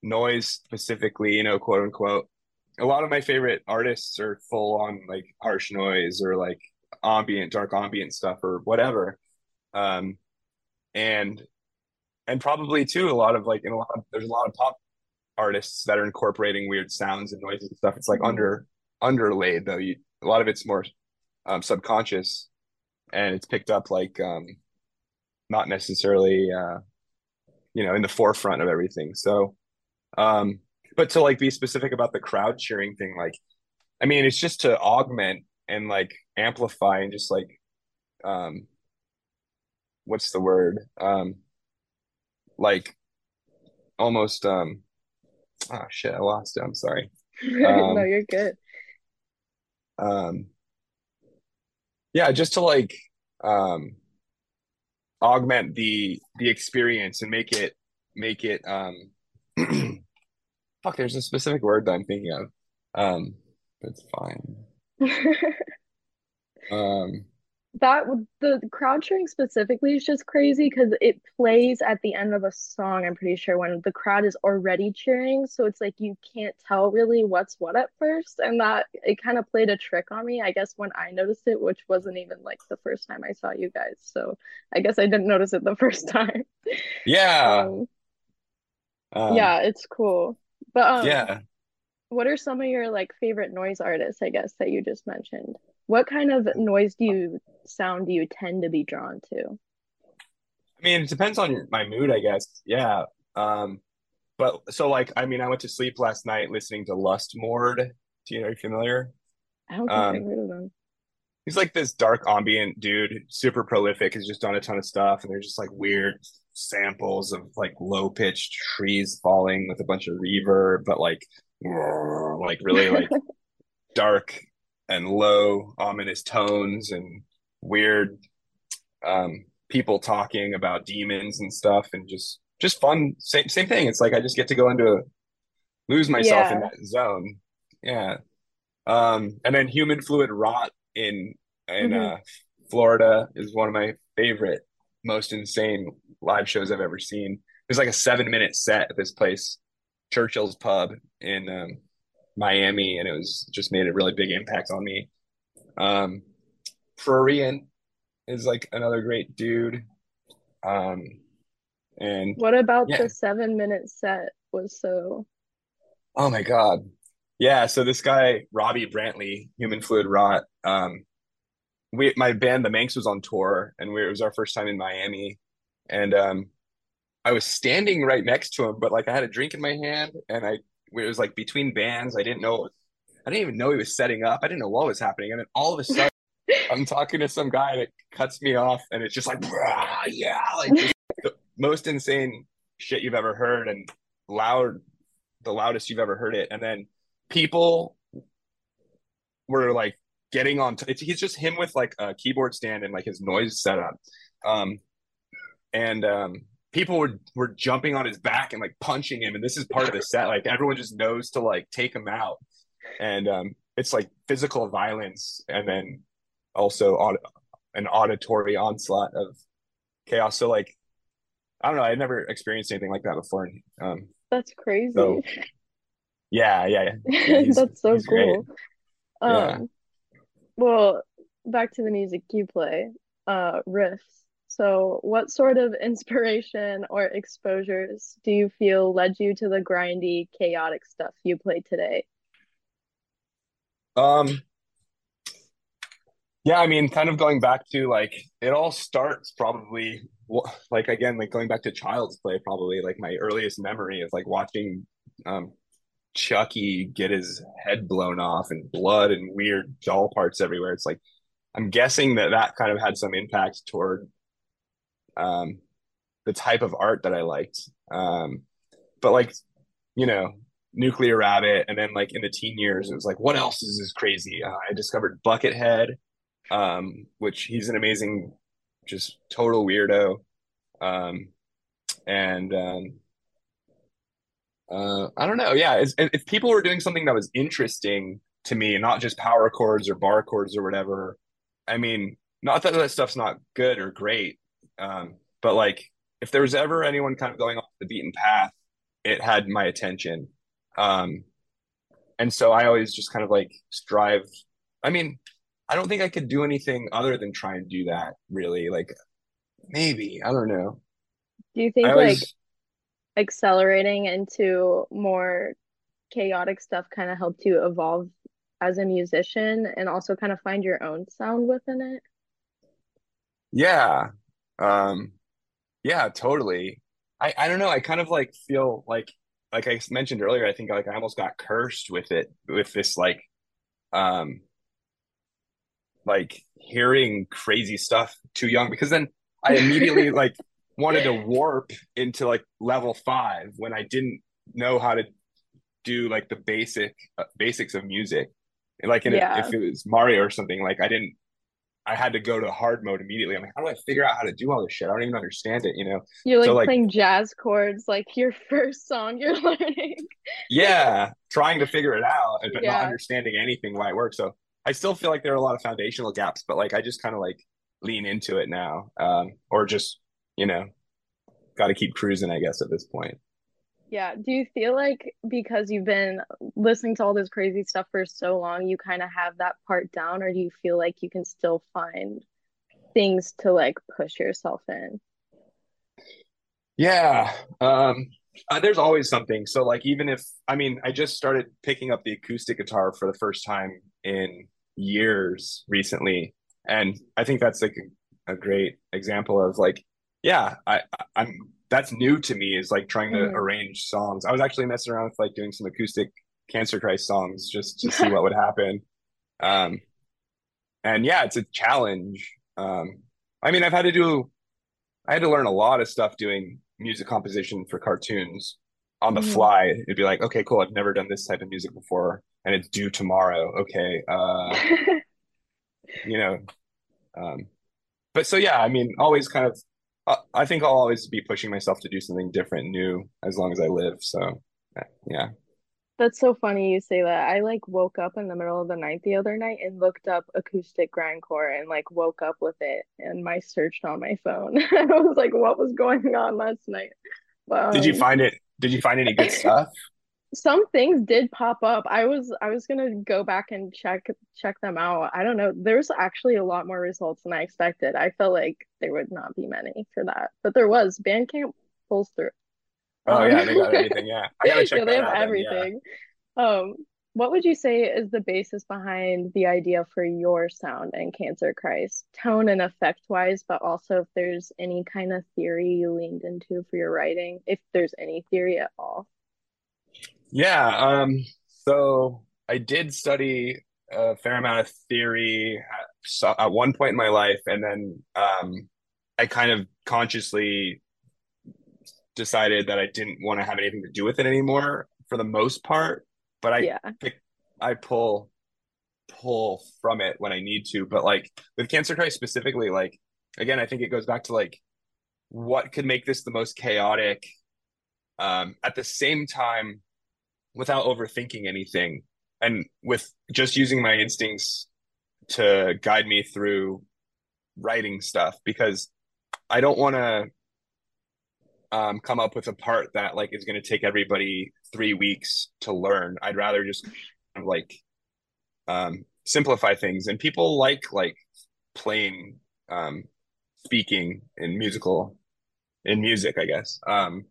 noise specifically, you know, quote unquote. A lot of my favorite artists are full on like harsh noise or like ambient, dark ambient stuff or whatever. Um, and and probably too a lot of like in a lot of, there's a lot of pop artists that are incorporating weird sounds and noises and stuff. It's like under underlaid though. You a lot of it's more um, subconscious and it's picked up like um, not necessarily uh, you know in the forefront of everything. So, um, but to like be specific about the crowd cheering thing, like I mean, it's just to augment and like amplify and just like um, what's the word um, like almost um oh shit i lost it i'm sorry No, um you're good. um yeah just to like um augment the the experience and make it make it um fuck there's a specific word that i'm thinking of um it's fine um That the crowd cheering specifically is just crazy because it plays at the end of a song, I'm pretty sure, when the crowd is already cheering. So it's like you can't tell really what's what at first. And that it kind of played a trick on me, I guess, when I noticed it, which wasn't even like the first time I saw you guys. So I guess I didn't notice it the first time. yeah Um, um yeah, it's cool. But um, yeah what are some of your like favorite noise artists, I guess, that you just mentioned? What kind of noise do you sound do you tend to be drawn to? i mean it depends on my mood i guess yeah um but so like i mean i went to sleep last night listening to Lustmord do you know are you familiar I don't think I've um heard of them. He's like this dark ambient dude, super prolific. He's just done a ton of stuff, and they're just like weird samples of like low pitched trees falling with a bunch of reverb, but like like really like dark and low, ominous tones and weird um people talking about demons and stuff and just just fun. Same same thing. It's like I just get to go into lose myself in that zone. Yeah. Um, and then human fluid rot in in hmm uh, Florida is one of my favorite, most insane live shows I've ever seen. There's like a seven minute set at this place, Churchill's Pub in um, Miami, and it was just made a really big impact on me. Um, Prurient is like another great dude. Um, and What about yeah, the seven minute set was so oh my God. Yeah, so this guy, Robbie Brantley, Human Fluid Rot, um, we my band the Manx was on tour and we, it was our first time in Miami. And um I was standing right next to him but like I had a drink in my hand and I it was like between bands. I didn't know I didn't even know he was setting up. I didn't know what was happening. And then all of a sudden I'm talking to some guy that cuts me off and it's just like "Brah, yeah like the most insane shit you've ever heard and loud the loudest you've ever heard it. And then people were like getting on. T- it's, he's just him with like a keyboard stand and like his noise setup. Um, and um, people were were jumping on his back and like punching him. And this is part of the set. Like everyone just knows to like take him out. And um, it's like physical violence, and then also an auditory onslaught of chaos. So like I don't know. I never experienced anything like that before. Um, that's crazy. so yeah, yeah, yeah. Yeah, That's so cool. Yeah. Um, well, back to the music you play, uh, riffs. So, what sort of inspiration or exposures do you feel led you to the grindy, chaotic stuff you play today? Um, Yeah, I mean, kind of going back to like it all starts probably like again, like going back to Child's Play, probably like my earliest memory of like watching um Chucky get his head blown off and blood and weird doll parts everywhere. It's like I'm guessing that that kind of had some impact toward um the type of art that I liked. Um, but like, you know, Nuclear Rabbit, and then like in the teen years, it was like, what else is this crazy? Uh, I discovered Buckethead, um, which he's an amazing, just total weirdo. Um, and um, uh, I don't know. Yeah, if people were doing something that was interesting to me, and not just power chords or bar chords or whatever, I mean, not that that stuff's not good or great, um, but like if there was ever anyone kind of going off the beaten path, it had my attention. Um, and so I always just kind of like strive. I mean, I don't think I could do anything other than try and do that. Really, like maybe I don't know. Do you think always, like accelerating into more chaotic stuff kind of helped you evolve as a musician and also kind of find your own sound within it? Yeah. Um yeah, totally. I I don't know, I kind of like feel like like I mentioned earlier, I think like I almost got cursed with it with this like um like hearing crazy stuff too young because then I immediately like wanted to warp into like level 5 when I didn't know how to do like the basic uh, basics of music. Like in Yeah. a, if it was Mario or something, like I didn't I had to go to hard mode immediately. I'm like, how do I figure out how to do all this shit? I don't even understand it, you know? You're like So like playing jazz chords, like your first song you're learning. yeah, trying to figure it out, but not understanding anything why it works. So I still feel like there are a lot of foundational gaps, but like I just kind of like lean into it now. Um, or just, you know, got to keep cruising, I guess, at this point. Yeah. Do you feel like because you've been listening to all this crazy stuff for so long, you kind of have that part down, or do you feel like you can still find things to like push yourself in? Yeah. Um, uh, there's always something. So like even if I mean, I just started picking up the acoustic guitar for the first time in years recently, and I think that's like a, a great example of like, yeah, I, I'm that's new to me is like trying to Mhm. arrange songs. I was actually messing around with like doing some acoustic Cancer Christ songs just to see what would happen. Um, and yeah, it's a challenge. Um, I mean, I've had to do I had to learn a lot of stuff doing music composition for cartoons on the Mhm. fly. It'd be like, okay, cool. I've never done this type of music before, and it's due tomorrow. Okay, uh, you know, um, but so yeah, I mean, always kind of. I think I'll always be pushing myself to do something different, new, as long as I live. So, yeah. That's so funny you say that. I like woke up in the middle of the night the other night and looked up acoustic grindcore and like woke up with it and my searched on my phone. I was like, what was going on last night? But Did you um, find it? Did you find any good stuff? Some things did pop up. I was I was gonna go back and check check them out. I don't know. There's actually a lot more results than I expected. I felt like there would not be many for that, but there was. Bandcamp pulls through. Oh Um, yeah, they got everything. Yeah, I gotta check yeah, they have out. Then. Yeah. everything. Um, what would you say is the basis behind the idea for your sound and Cancer Christ, tone and effect wise, but also if there's any kind of theory you leaned into for your writing, if there's any theory at all. Yeah, um, so I did study a fair amount of theory at, at one point in my life, and then um, I kind of consciously decided that I didn't want to have anything to do with it anymore for the most part. But I Yeah. pick, I pull pull from it when I need to. But like with Cancer Christ specifically, like again, I think it goes back to like what could make this the most chaotic um, at the same time without overthinking anything and with just using my instincts to guide me through writing stuff because I don't want to um, come up with a part that like is going to take everybody three weeks to learn. I'd rather just like um, simplify things, and people like like playing, um, speaking in musical in music, I guess. Um,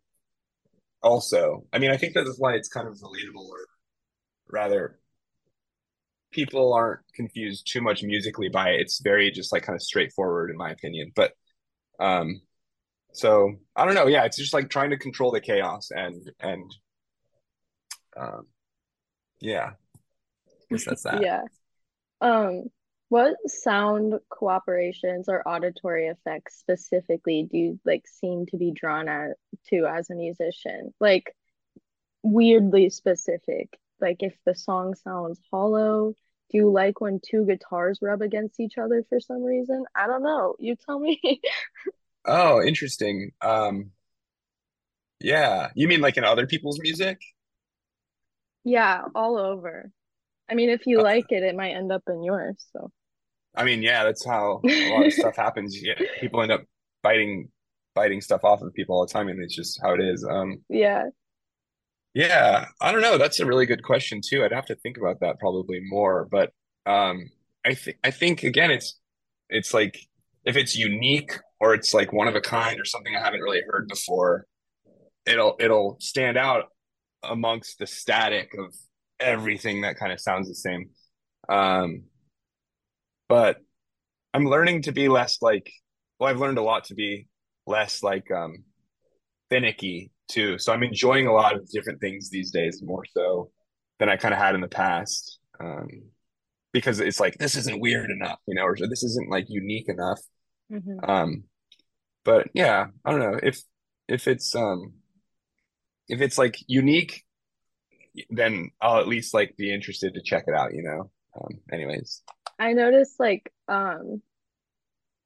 also, I mean, I think that's why it's kind of relatable, or rather, people aren't confused too much musically by it. It's very just like kind of straightforward, in my opinion. But um, so I don't know. Yeah, it's just like trying to control the chaos and and um, yeah, I guess that's that. Yeah. Um, What sound cooperations or auditory effects specifically do you like seem to be drawn at to as a musician? Like weirdly specific. Like if the song sounds hollow, do you like when two guitars rub against each other for some reason? I don't know. You tell me. Oh, interesting. Um, yeah. You mean like in other people's music? Yeah, all over. I mean, if you Uh, like it, it might end up in yours. So, I mean, yeah, that's how a lot of stuff happens. Yeah, people end up biting biting stuff off of people all the time, and it's just how it is. Um, yeah. yeah, I don't know. That's a really good question too. I'd have to think about that probably more, but um, I think I think again, it's it's like if it's unique or it's like one of a kind or something I haven't really heard before, it'll it'll stand out amongst the static of everything that kind of sounds the same. Um, but I'm learning to be less like, well, I've learned a lot to be less like um finicky too. So I'm enjoying a lot of different things these days more so than I kind of had in the past. Um, because it's like this isn't weird enough, you know, or this isn't like unique enough. hmm Um, but yeah, I don't know if if it's um if it's like unique, then I'll at least like be interested to check it out, you know. Um, anyways. I noticed like um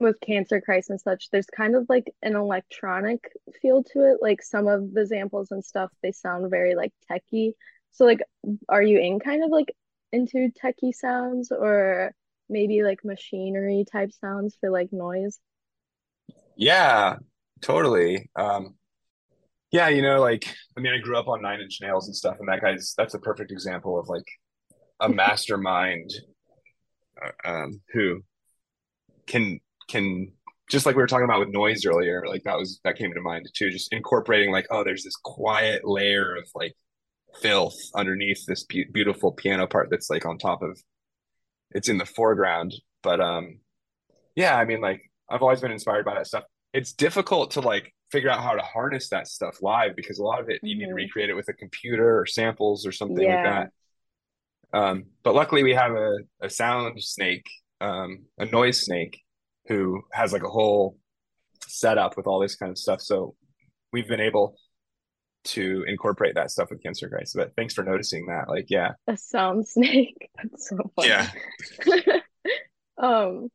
with Cancer Christ and such, there's kind of like an electronic feel to it. Like some of the samples and stuff, they sound very like techy. So like, are you in kind of like into techie sounds or maybe like machinery type sounds for like noise? Yeah, totally. Um, yeah, you know, like I mean, I grew up on Nine Inch Nails and stuff, and that guy's that's a perfect example of like a mastermind um, who can can just like we were talking about with noise earlier, like that was that came to mind too. Just incorporating like, oh, there's this quiet layer of like filth underneath this be beautiful piano part that's like on top of it's in the foreground. But um, yeah, I mean, like I've always been inspired by that stuff. It's difficult to like figure out how to harness that stuff live because a lot of it you need to hmm recreate it with a computer or samples or something like that. Um, but luckily we have a, a sound snake, um, a noise snake who has like a whole setup with all this kind of stuff. So we've been able to incorporate that stuff with Cancer Christ. But thanks for noticing that. Like, yeah, A sound snake. That's so yeah. Um,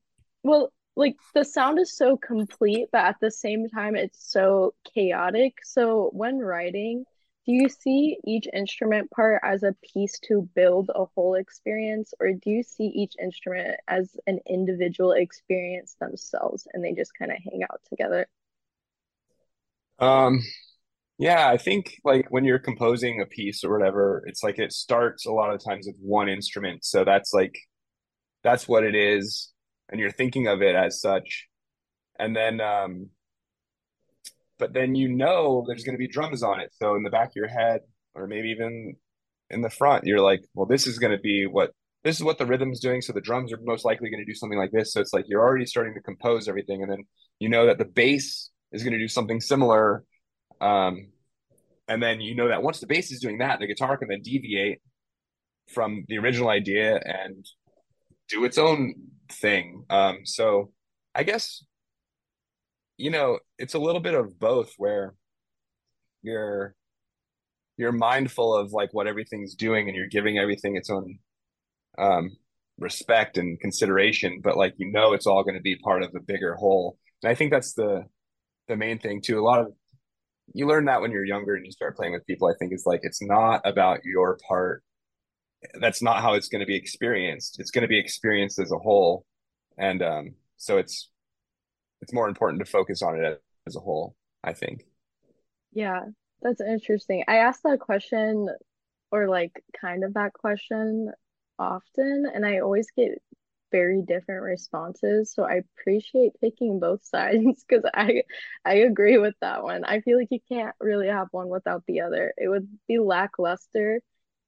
well, like the sound is so complete, but at the same time, it's so chaotic. So when writing, do you see each instrument part as a piece to build a whole experience, or do you see each instrument as an individual experience themselves and they just kind of hang out together? um, yeah. I think like when you're composing a piece or whatever, it's like it starts a lot of times with one instrument. So that's like that's what it is, and you're thinking of it as such. And then um but then you know there's going to be drums on it. So in the back of your head, or maybe even in the front, you're like, well, this is going to be what this is what the rhythm's doing. So the drums are most likely going to do something like this. So it's like you're already starting to compose everything, and then you know that the bass is going to do something similar. Um, and then you know that once the bass is doing that, the guitar can then deviate from the original idea and do its own thing. Um, so I guess you know it's a little bit of both, where you're you're mindful of like what everything's doing and you're giving everything its own um respect and consideration but like you know it's all going to be part of the bigger whole. And i think that's the the main thing too. A lot of you learn that when you're younger and you start playing with people i think is like it's not about your part. That's not how it's going to be experienced. It's going to be experienced as a whole. And um so it's it's more important to focus on it as a whole i think Yeah, that's interesting. I asked that question or like kind of that question often, and I always get very different responses. So I appreciate picking both sides because I I agree with that one. I feel like you can't really have one without the other. It would be lackluster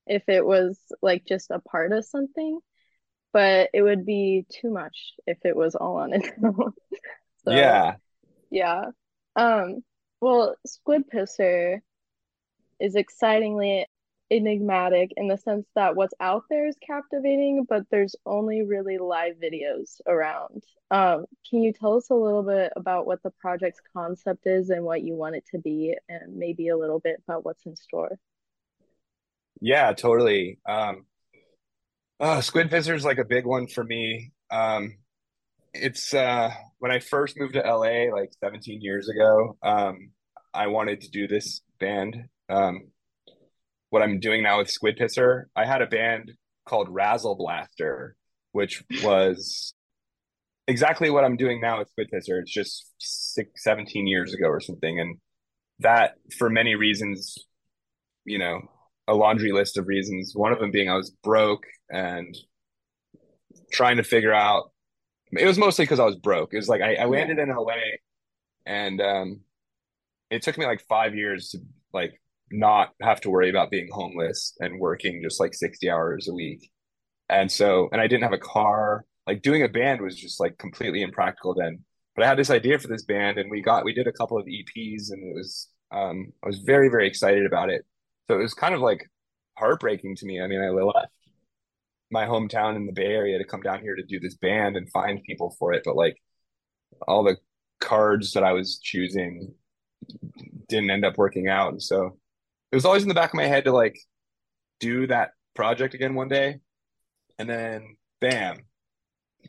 if it was like just a part of something, but it would be too much if it was all on its own. So yeah yeah. Um, well, Squid Pisser is excitingly enigmatic in the sense that what's out there is captivating, but there's only really live videos around. Um, can you tell us a little bit about what the project's concept is and what you want it to be, and maybe a little bit about what's in store? Yeah, totally. Um, uh, Squid Pisser is like a big one for me. Um, it's uh, when I first moved to LA like 17 years ago, um, I wanted to do this band. Um, what I'm doing now with Squid Pisser, I had a band called Razzle Blaster, which was exactly what I'm doing now with Squid Pisser. It's just six, 17 years ago or something. And that, for many reasons, you know, a laundry list of reasons. One of them being I was broke and trying to figure out. It was mostly because I was broke. It was like I, I landed in LA, and um, it took me like five years to like not have to worry about being homeless and working just like 60 hours a week. And so, and I didn't have a car. Like doing a band was just like completely impractical then. But I had this idea for this band and we got, we did a couple of EPs and it was, um, I was very, very excited about it. So it was kind of like heartbreaking to me. I mean, I left my hometown in the Bay Area to come down here to do this band and find people for it. But like all the cards that I was choosing didn't end up working out. And so it was always in the back of my head to like do that project again one day. And then bam,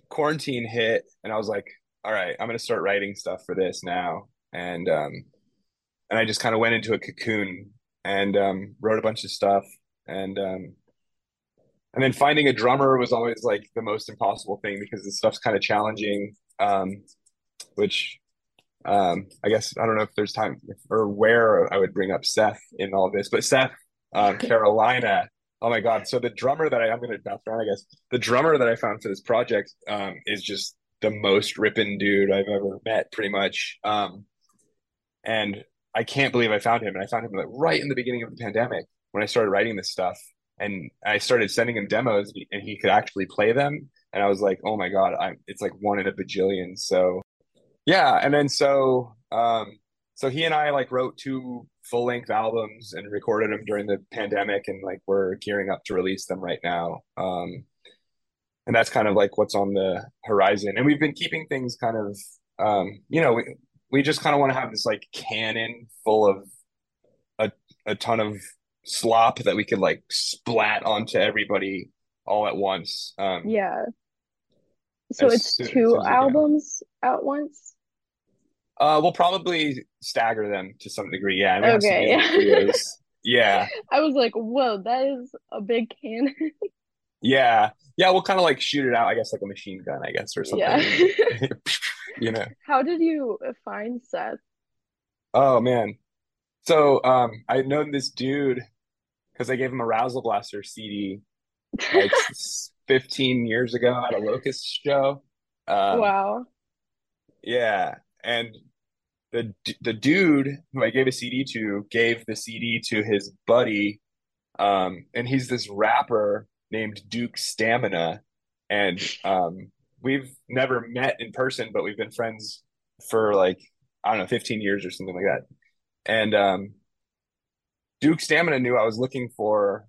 quarantine hit and I was like, all right, I'm gonna start writing stuff for this now. And um and I just kind of went into a cocoon and um wrote a bunch of stuff and um and then finding a drummer was always like the most impossible thing because the stuff's kind of challenging um which um, I guess I don't know if there's time or where I would bring up Seth in all this, but Seth, um, Carolina. Oh my God! So the drummer that I, I'm going to bounce around, I guess the drummer that I found for this project um, is just the most ripping dude I've ever met, pretty much. Um, and I can't believe I found him, and I found him like right in the beginning of the pandemic when I started writing this stuff, and I started sending him demos, and he could actually play them, and I was like, oh my God, I'm it's like one in a bajillion. So yeah and then so um so he and i like wrote two full length albums and recorded them during the pandemic and like we're gearing up to release them right now um and that's kind of like what's on the horizon and we've been keeping things kind of um you know we, we just kind of want to have this like cannon full of a, a ton of slop that we could like splat onto everybody all at once um Yeah. So it's soon- two soon as we can. albums at once? Uh, we'll probably stagger them to some degree. Yeah. Okay, yeah. Yeah. I was like, whoa, that is a big can. Yeah. Yeah. We'll kind of like shoot it out, I guess, like a machine gun, I guess, or something. Yeah. You know. How did you find Seth? Oh man. So um I known this dude because I gave him a Razzle Blaster CD like 15 years ago at a Locust show. Um Wow. yeah. And the the dude who I gave a CD to gave the CD to his buddy um and he's this rapper named Duke Stamina and um we've never met in person but we've been friends for like I don't know 15 years or something like that and um Duke Stamina knew I was looking for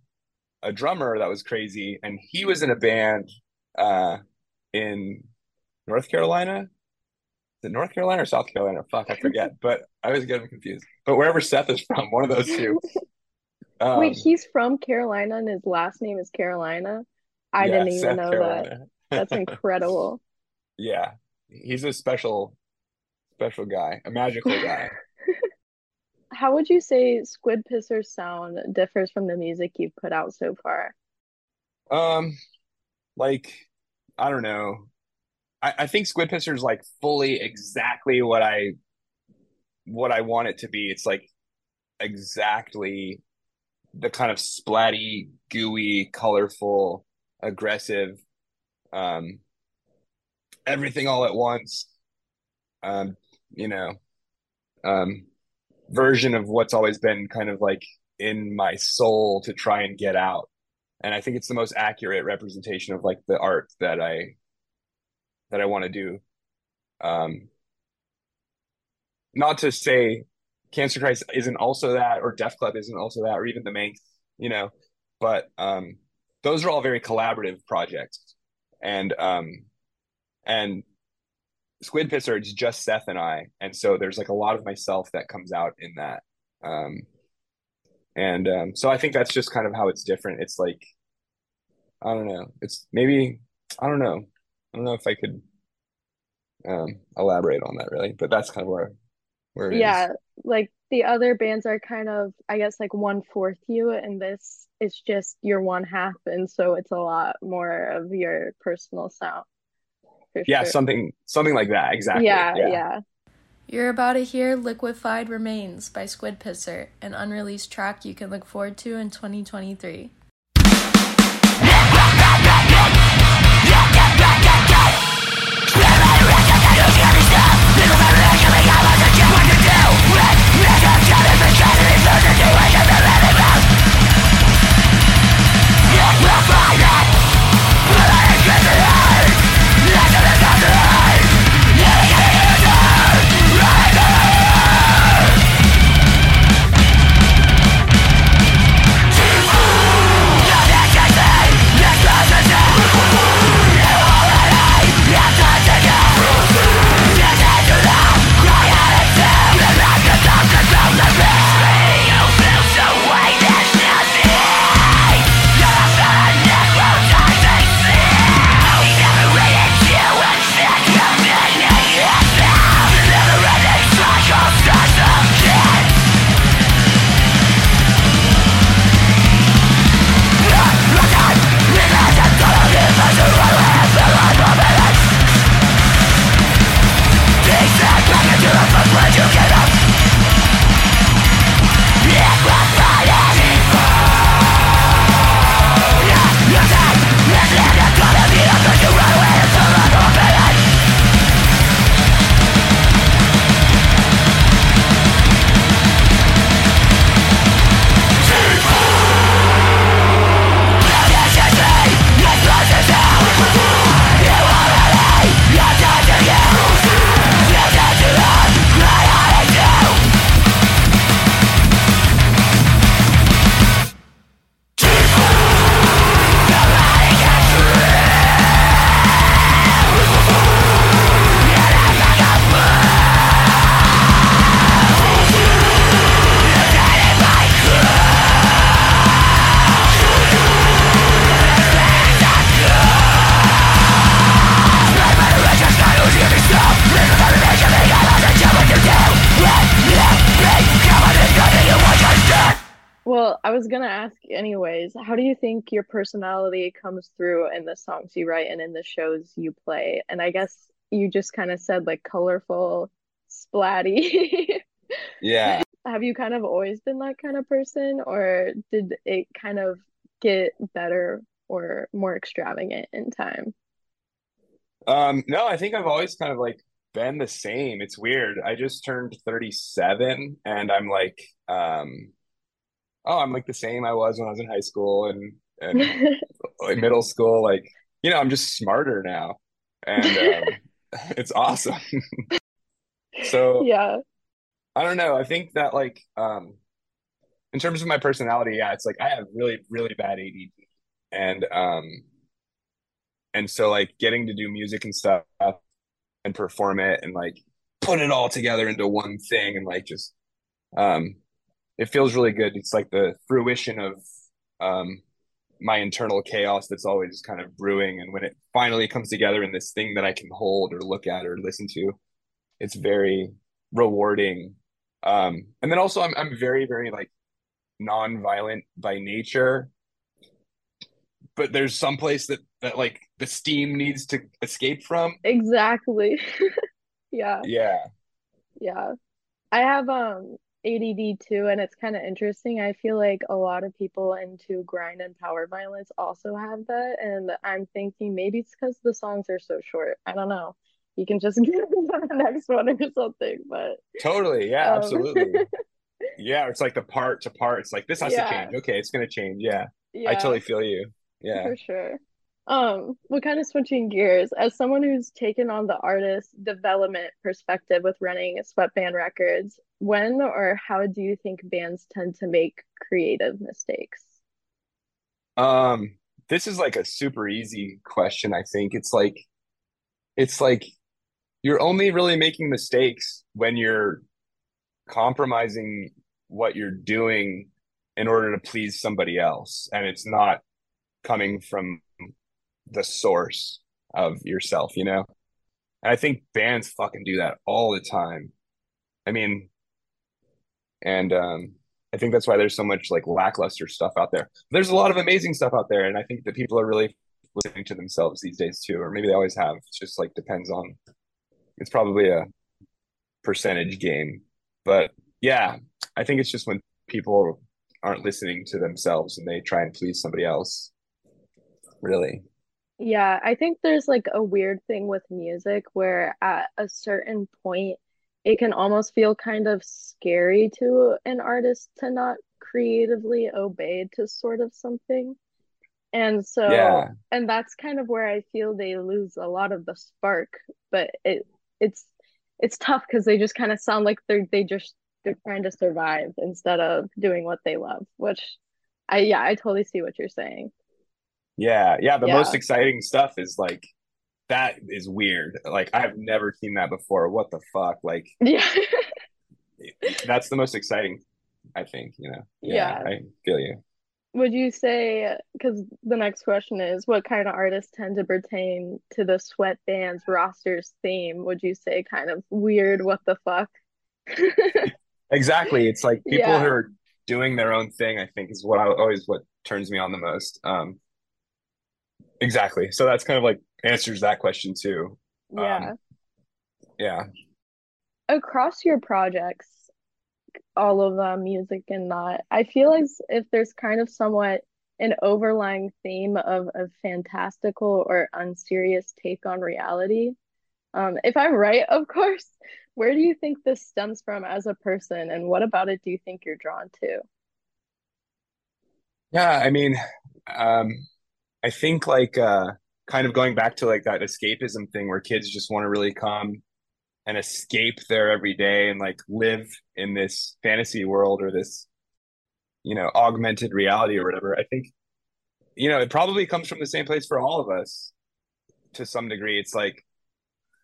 a drummer that was crazy and he was in a band uh in North Carolina is it North Carolina or South Carolina? Fuck, I forget. But I always get them confused. But wherever Seth is from, one of those two. Um, Wait, he's from Carolina and his last name is Carolina? I yeah, didn't even Seth know that. That's incredible. Yeah, he's a special, special guy, a magical guy. How would you say Squid Pisser's sound differs from the music you've put out so far? Um, like I don't know. I, I think Squid Pisser is like fully exactly what I what I want it to be. It's like exactly the kind of splatty, gooey, colorful, aggressive, um, everything all at once. Um, you know, um, version of what's always been kind of like in my soul to try and get out. And I think it's the most accurate representation of like the art that I that I want to do. Um, not to say Cancer Christ isn't also that, or Death Club isn't also that, or even the Manx you know. But um, those are all very collaborative projects, and um, and Squid Pisser, it's just Seth and I, and so there's like a lot of myself that comes out in that. Um, and um, so I think that's just kind of how it's different. It's like I don't know. It's maybe I don't know. I don't know if I could um, elaborate on that really, but that's kind of where where it is. Yeah, like the other bands are kind of, I guess, like one fourth you, and this is just your one half, and so it's a lot more of your personal sound. For Yeah, sure. something something like that. Exactly. Yeah, yeah. You're about to hear Liquefied Remains by Squid Pisser, an unreleased track you can look forward to in 2023. How do you think your personality comes through in the songs you write and in the shows you play? And I guess you just kind of said like colorful, splatty. Yeah. Have you kind of always been that kind of person, or did it kind of get better or more extravagant in time? Um, no, I think I've always kind of like been the same. It's weird. I just turned 37 and I'm like, um, oh, I'm like the same I was when I was in high school and and like middle school. Like, you know, I'm just smarter now. And um, it's awesome. So Yeah. I don't know. I think that like um in terms of my personality, yeah, it's like I have really, really bad ADD. And um and so like getting to do music and stuff and perform it and like put it all together into one thing and like just um it feels really good. It's like the fruition of um my internal chaos that's always kind of brewing and when it finally comes together in this thing that I can hold or look at or listen to, it's very rewarding. Um and then also I'm I'm very, very like non-violent by nature but there's some place that that like the steam needs to escape from Exactly. Yeah. yeah Yeah. I have um ADD too, and it's kind of interesting. I feel like a lot of people into grind and power violence also have that, and I'm thinking maybe it's because the songs are so short. I don't know. You can just get to the next one or something, but totally yeah um, absolutely yeah it's like the part to part it's like this has Yeah. to change okay it's gonna change yeah i totally feel you yeah for sure. Um, well, kind of switching gears, as someone who's taken on the artist development perspective with running Sweatband Records, when or how do you think bands tend to make creative mistakes? Um, this is like a super easy question, I think. It's like it's like you're only really making mistakes when you're compromising what you're doing in order to please somebody else and it's not coming from the source of yourself, you know? And I think bands fucking do that all the time. I mean, and um I think that's why there's so much like lackluster stuff out there. There's a lot of amazing stuff out there, and I think that people are really listening to themselves these days too, or maybe they always have. It just like depends on. It's probably a percentage game, but yeah, I think it's just when people aren't listening to themselves and they try and please somebody else. Really. Yeah, I think there's like a weird thing with music where at a certain point it can almost feel kind of scary to an artist to not creatively obey to sort of something. And so, Yeah. and that's kind of where I feel they lose a lot of the spark, but it it's it's tough because they just kind of sound like they're they just they're trying to survive instead of doing what they love, which I yeah, I totally see what you're saying. Yeah. Yeah. The Yeah. most exciting stuff is like that is weird. Like I've never seen that before. What the fuck? Like Yeah. that's the most exciting, I think, you know. Yeah, Yeah. I feel you. Would you say, because the next question is, what kind of artists tend to pertain to the sweatbands rosters theme? Would you say kind of weird, what the fuck? Exactly. It's like people Yeah. who are doing their own thing, I think, is what I always what turns me on the most. Um, exactly. So that's kind of like answers that question too. Yeah. Yeah. Across your projects, all of them, music and not, I feel as if there's kind of somewhat an overlying theme of a fantastical or unserious take on reality. Um, if I'm right, of course, where do you think this stems from as a person, and what about it do you think you're drawn to? Yeah, I mean, um, I think like uh kind of going back to like that escapism thing where kids just want to really come and escape their everyday and like live in this fantasy world or this, you know, augmented reality or whatever. I think, you know, it probably comes from the same place for all of us to some degree. It's like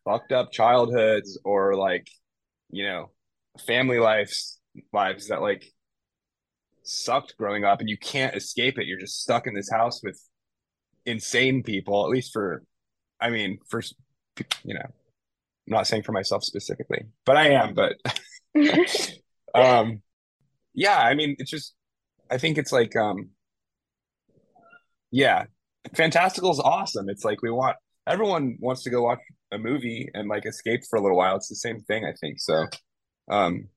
fucked up childhoods or like, you know, family lives lives that like sucked growing up and you can't escape it. You're just stuck in this house with insane people, at least for, I mean, for, you know, I'm not saying for myself specifically, but I am, but, um, yeah, I mean, it's just, I think it's like, um, yeah, Fantastical is awesome. It's like we want, everyone wants to go watch a movie and like escape for a little while. It's the same thing, I think. So, um,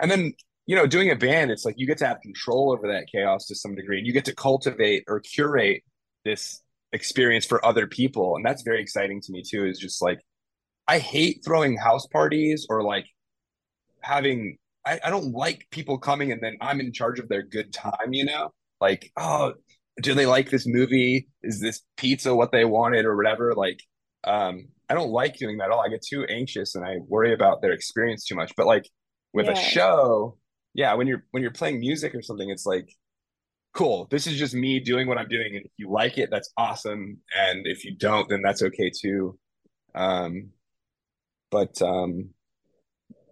and then you know, doing a band, it's like you get to have control over that chaos to some degree, and you get to cultivate or curate this experience for other people, and that's very exciting to me too. Is just like I hate throwing house parties or like having. I, I don't like people coming and then I'm in charge of their good time. You know, like oh, do they like this movie? Is this pizza what they wanted or whatever? Like, um, I don't like doing that at all. I get too anxious and I worry about their experience too much. But like with a show, yeah, when you're when you're playing music or something, it's like, cool. This is just me doing what I'm doing, and if you like it, that's awesome. And if you don't, then that's okay too. Um, but um,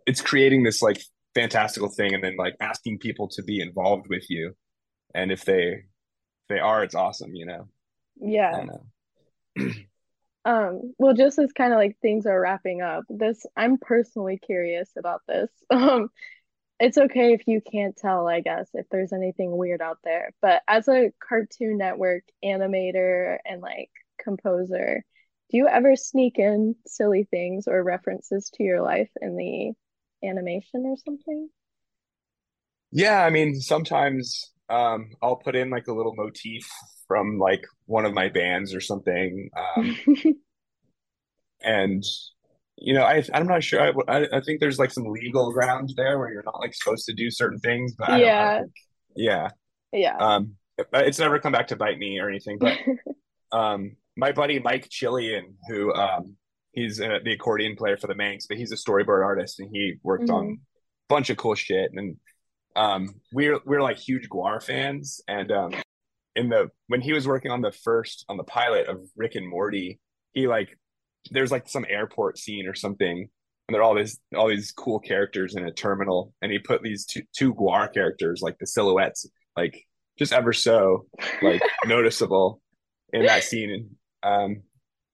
it's creating this like fantastical thing, and then like asking people to be involved with you. And if they if they are, it's awesome. You know. Yeah. know. Um, well, just as kind of like things are wrapping up, this I'm personally curious about this. Um, it's okay if you can't tell, I guess, if there's anything weird out there. But as a Cartoon Network animator and like composer, do you ever sneak in silly things or references to your life in the animation or something? Yeah, I mean, sometimes um, I'll put in like a little motif from like one of my bands or something. Um, and you know, I I'm not sure. I, I I think there's like some legal ground there where you're not like supposed to do certain things, but I Yeah. think, yeah. Yeah. Um, it's never come back to bite me or anything. But um, my buddy Mike Chillian, who um, he's uh, the accordion player for the Manx, but he's a storyboard artist and he worked on Mhm. a bunch of cool shit. And um, we're we're like huge GWAR fans, and um, in the when he was working on the first on the pilot of Rick and Morty, he like there's like some airport scene or something, and there are all these all these cool characters in a terminal, and he put these two two GWAR characters like the silhouettes like just ever so like noticeable in that scene, um,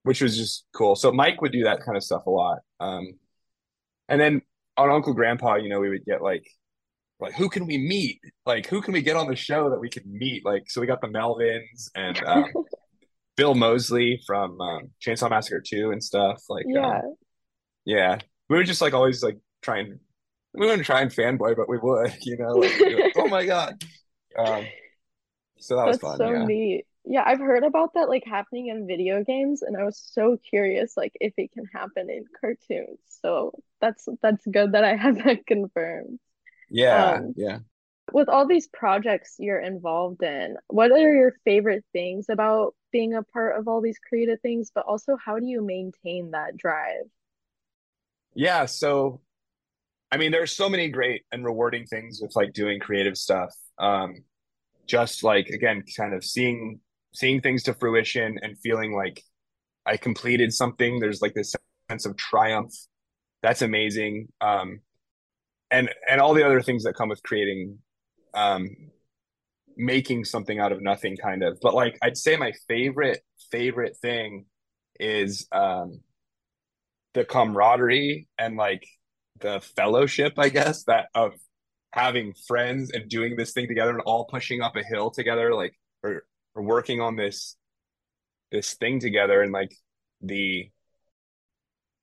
which was just cool. So Mike would do that kind of stuff a lot, um, and then on Uncle Grandpa, you know, we would get like like who can we meet like who can we get on the show that we can meet like so we got the melvins and um, Bill Moseley from um, chainsaw massacre 2 and stuff like Yeah. um, yeah we would just like always like try and we wouldn't try and fanboy but we would you know like, like, oh my god um so that was That's fun so yeah neat. Yeah, I've heard about that like happening in video games, and I was so curious like if it can happen in cartoons. So that's that's good that I have that confirmed. yeah Um, yeah With all these projects you're involved in, what are your favorite things about being a part of all these creative things, but also how do you maintain that drive? Yeah, so I mean, there's so many great and rewarding things with like doing creative stuff. Um, just like again, kind of seeing seeing things to fruition and feeling like I completed something. There's like this sense of triumph. That's amazing. Um, and and all the other things that come with creating, um, making something out of nothing, kind of. But like, I'd say my favorite favorite thing is um the camaraderie and like the fellowship, I guess, that of having friends and doing this thing together and all pushing up a hill together, like or, or working on this this thing together and like the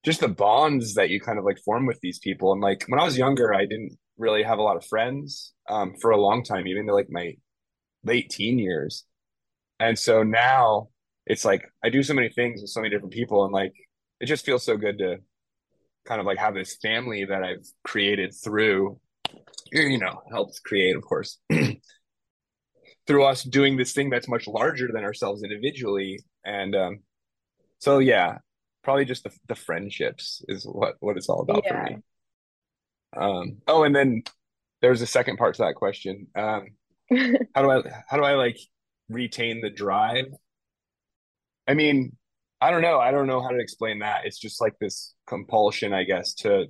just the bonds that you kind of like form with these people. And like when I was younger, I didn't really have a lot of friends um for a long time, even like my late teen years. And so now it's like I do so many things with so many different people and like it just feels so good to kind of like have this family that I've created through, you know, helped create, of course, through us doing this thing that's much larger than ourselves individually. And um, so, yeah, probably just the, the friendships is what, what it's all about for me. Um, oh, and then there's a second part to that question. Um, how do I, how do I like retain the drive? I mean, I don't know. I don't know how to explain that. It's just like this compulsion, I guess, to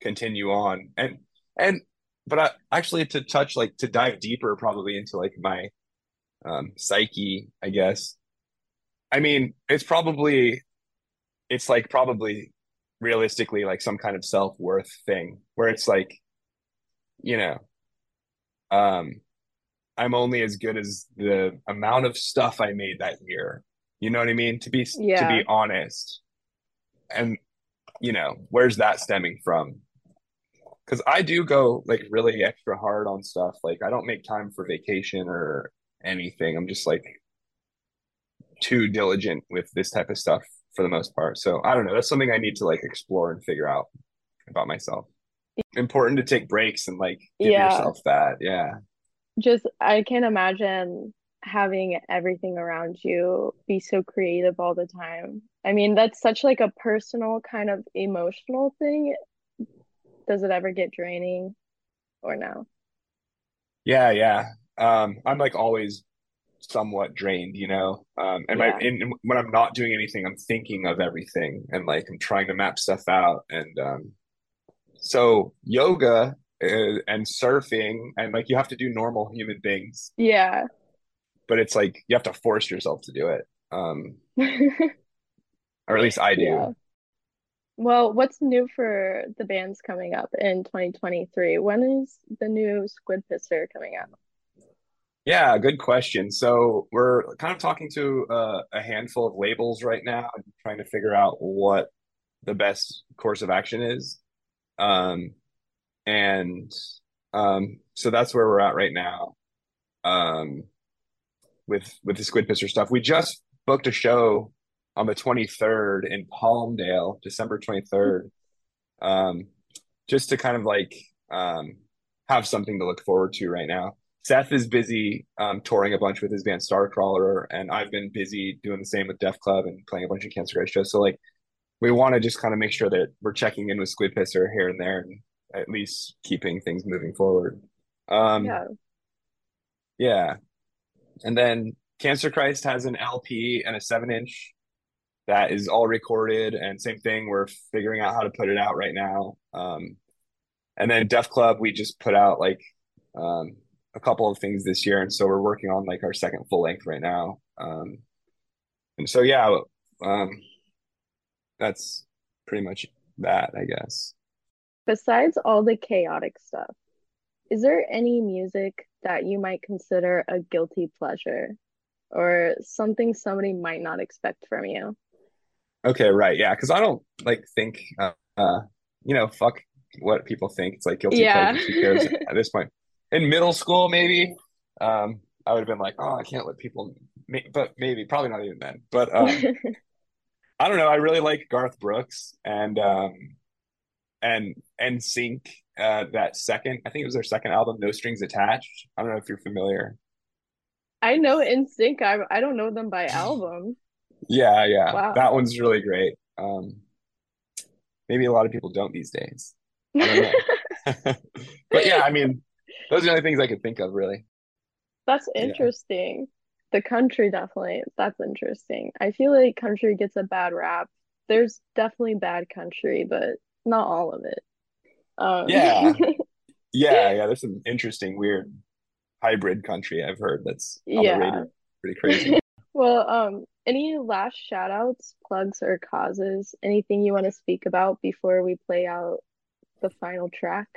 continue on. And and but I actually to touch like to dive deeper probably into like my um psyche, I guess. I mean, it's probably it's like probably realistically like some kind of self-worth thing where it's like, you know, um I'm only as good as the amount of stuff I made that year. You know what I mean? To be to be honest. And you know, where's that stemming from? Because I do go like really extra hard on stuff. Like I don't make time for vacation or anything. I'm just like too diligent with this type of stuff for the most part. So I don't know. That's something I need to like explore and figure out about myself. Important to take breaks and like give Yeah. yourself that. Yeah. Just, I can't imagine having everything around you be so creative all the time. I mean, that's such like a personal kind of emotional thing. Does it ever get draining or no? Yeah, yeah. Um, I'm like always somewhat drained, you know. Um, and Yeah. and and when I'm not doing anything, I'm thinking of everything and like I'm trying to map stuff out. And um, so yoga uh, and surfing and like you have to do normal human things, Yeah. but it's like you have to force yourself to do it. Um, or at least I do. Yeah. Well, what's new for the bands coming up in 2023? When is the new Squid Pisser coming out? Yeah, good question. So we're kind of talking to uh, a handful of labels right now trying to figure out what the best course of action is. Um, and um, so that's where we're at right now. Um, with with the Squid Pisser stuff. We just booked a show on the 23rd in Palmdale, December 23rd. Um, just to kind of like um have something to look forward to right now. Seth is busy um, touring a bunch with his band Starcrawler, and I've been busy doing the same with Death Club and playing a bunch of Cancer Christ shows. So like, we want to just kind of make sure that we're checking in with Squid Pisser here and there, and at least keeping things moving forward. Um, Yeah. yeah, and then Cancer Christ has an LP and a seven inch that is all recorded and same thing we're figuring out how to put it out right now um and then Death Club we just put out like um a couple of things this year and so we're working on like our second full length right now um and so yeah um that's pretty much that i guess Besides all the chaotic stuff, is there any music that you might consider a guilty pleasure or something somebody might not expect from you? okay right yeah because i don't like think uh, uh you know fuck what people think it's like guilty Yeah. cares at this point in middle school maybe um i would have been like oh i can't let people but maybe probably not even then but um I don't know. I really like Garth Brooks and um and NSYNC uh that second I think it was their second album No Strings Attached. I don't know if you're familiar. I know NSYNC. I I don't know them by album. Yeah, yeah. Wow. That one's really great. Um maybe a lot of people don't these days. I don't know. but yeah, I mean those are the only things I could think of really. That's Yeah. interesting. The country definitely, that's interesting. I feel like country gets a bad rap. There's definitely bad country, but not all of it. Um, Yeah. Yeah, yeah, there's some interesting weird hybrid country I've heard that's on the Yeah. radio. Pretty crazy. Well, um, any last shout outs, plugs, or causes? Anything you want to speak about before we play out the final track?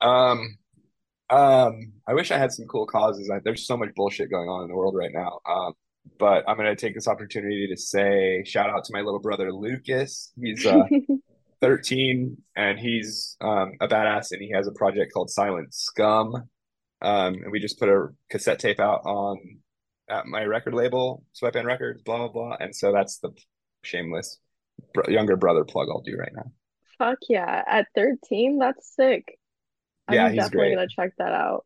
Um, um, I wish I had some cool causes. I, there's so much bullshit going on in the world right now. Um, but I'm gonna take this opportunity to say shout out to my little brother Lucas. He's uh 13 and he's um a badass and he has a project called Silent Scum. Um, and we just put a cassette tape out on at my record label, Sweatband Records, blah blah blah. And so that's the shameless br younger brother plug I'll do right now. Fuck yeah. At 13, that's sick. I'm Yeah, definitely great. gonna check that out.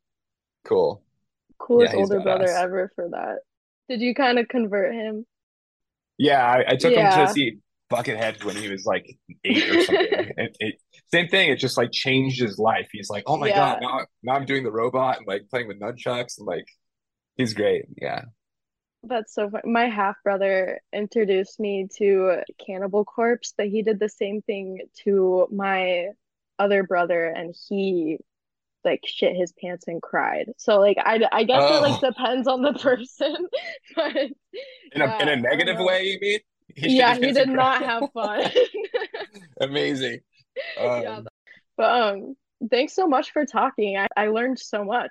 Cool. Coolest Yeah, older brother ever for that. Did you kind of convert him? Yeah, I, I took him to see Buckethead when he was like eight or something. It, it, same thing. It just like changed his life. He's like, oh my God, Yeah. now, now I'm doing the robot and like playing with nunchucks and like he's great. Yeah. That's so fun. My half brother introduced me to Cannibal Corpse, but he did the same thing to my other brother, and he like shit his pants and cried. So like I I guess it like Oh. depends on the person, but In yeah, a in I a negative way, you mean? He Yeah, he did not and have fun. Amazing. Yeah, Um, but um, thanks so much for talking. I, I learned so much.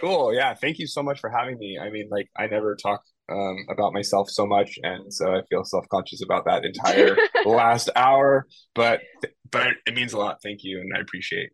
cool. Yeah. Thank you so much for having me. I mean, like I never talk um about myself so much, and so I feel self-conscious about that entire last hour. But but it means a lot. Thank you, and I appreciate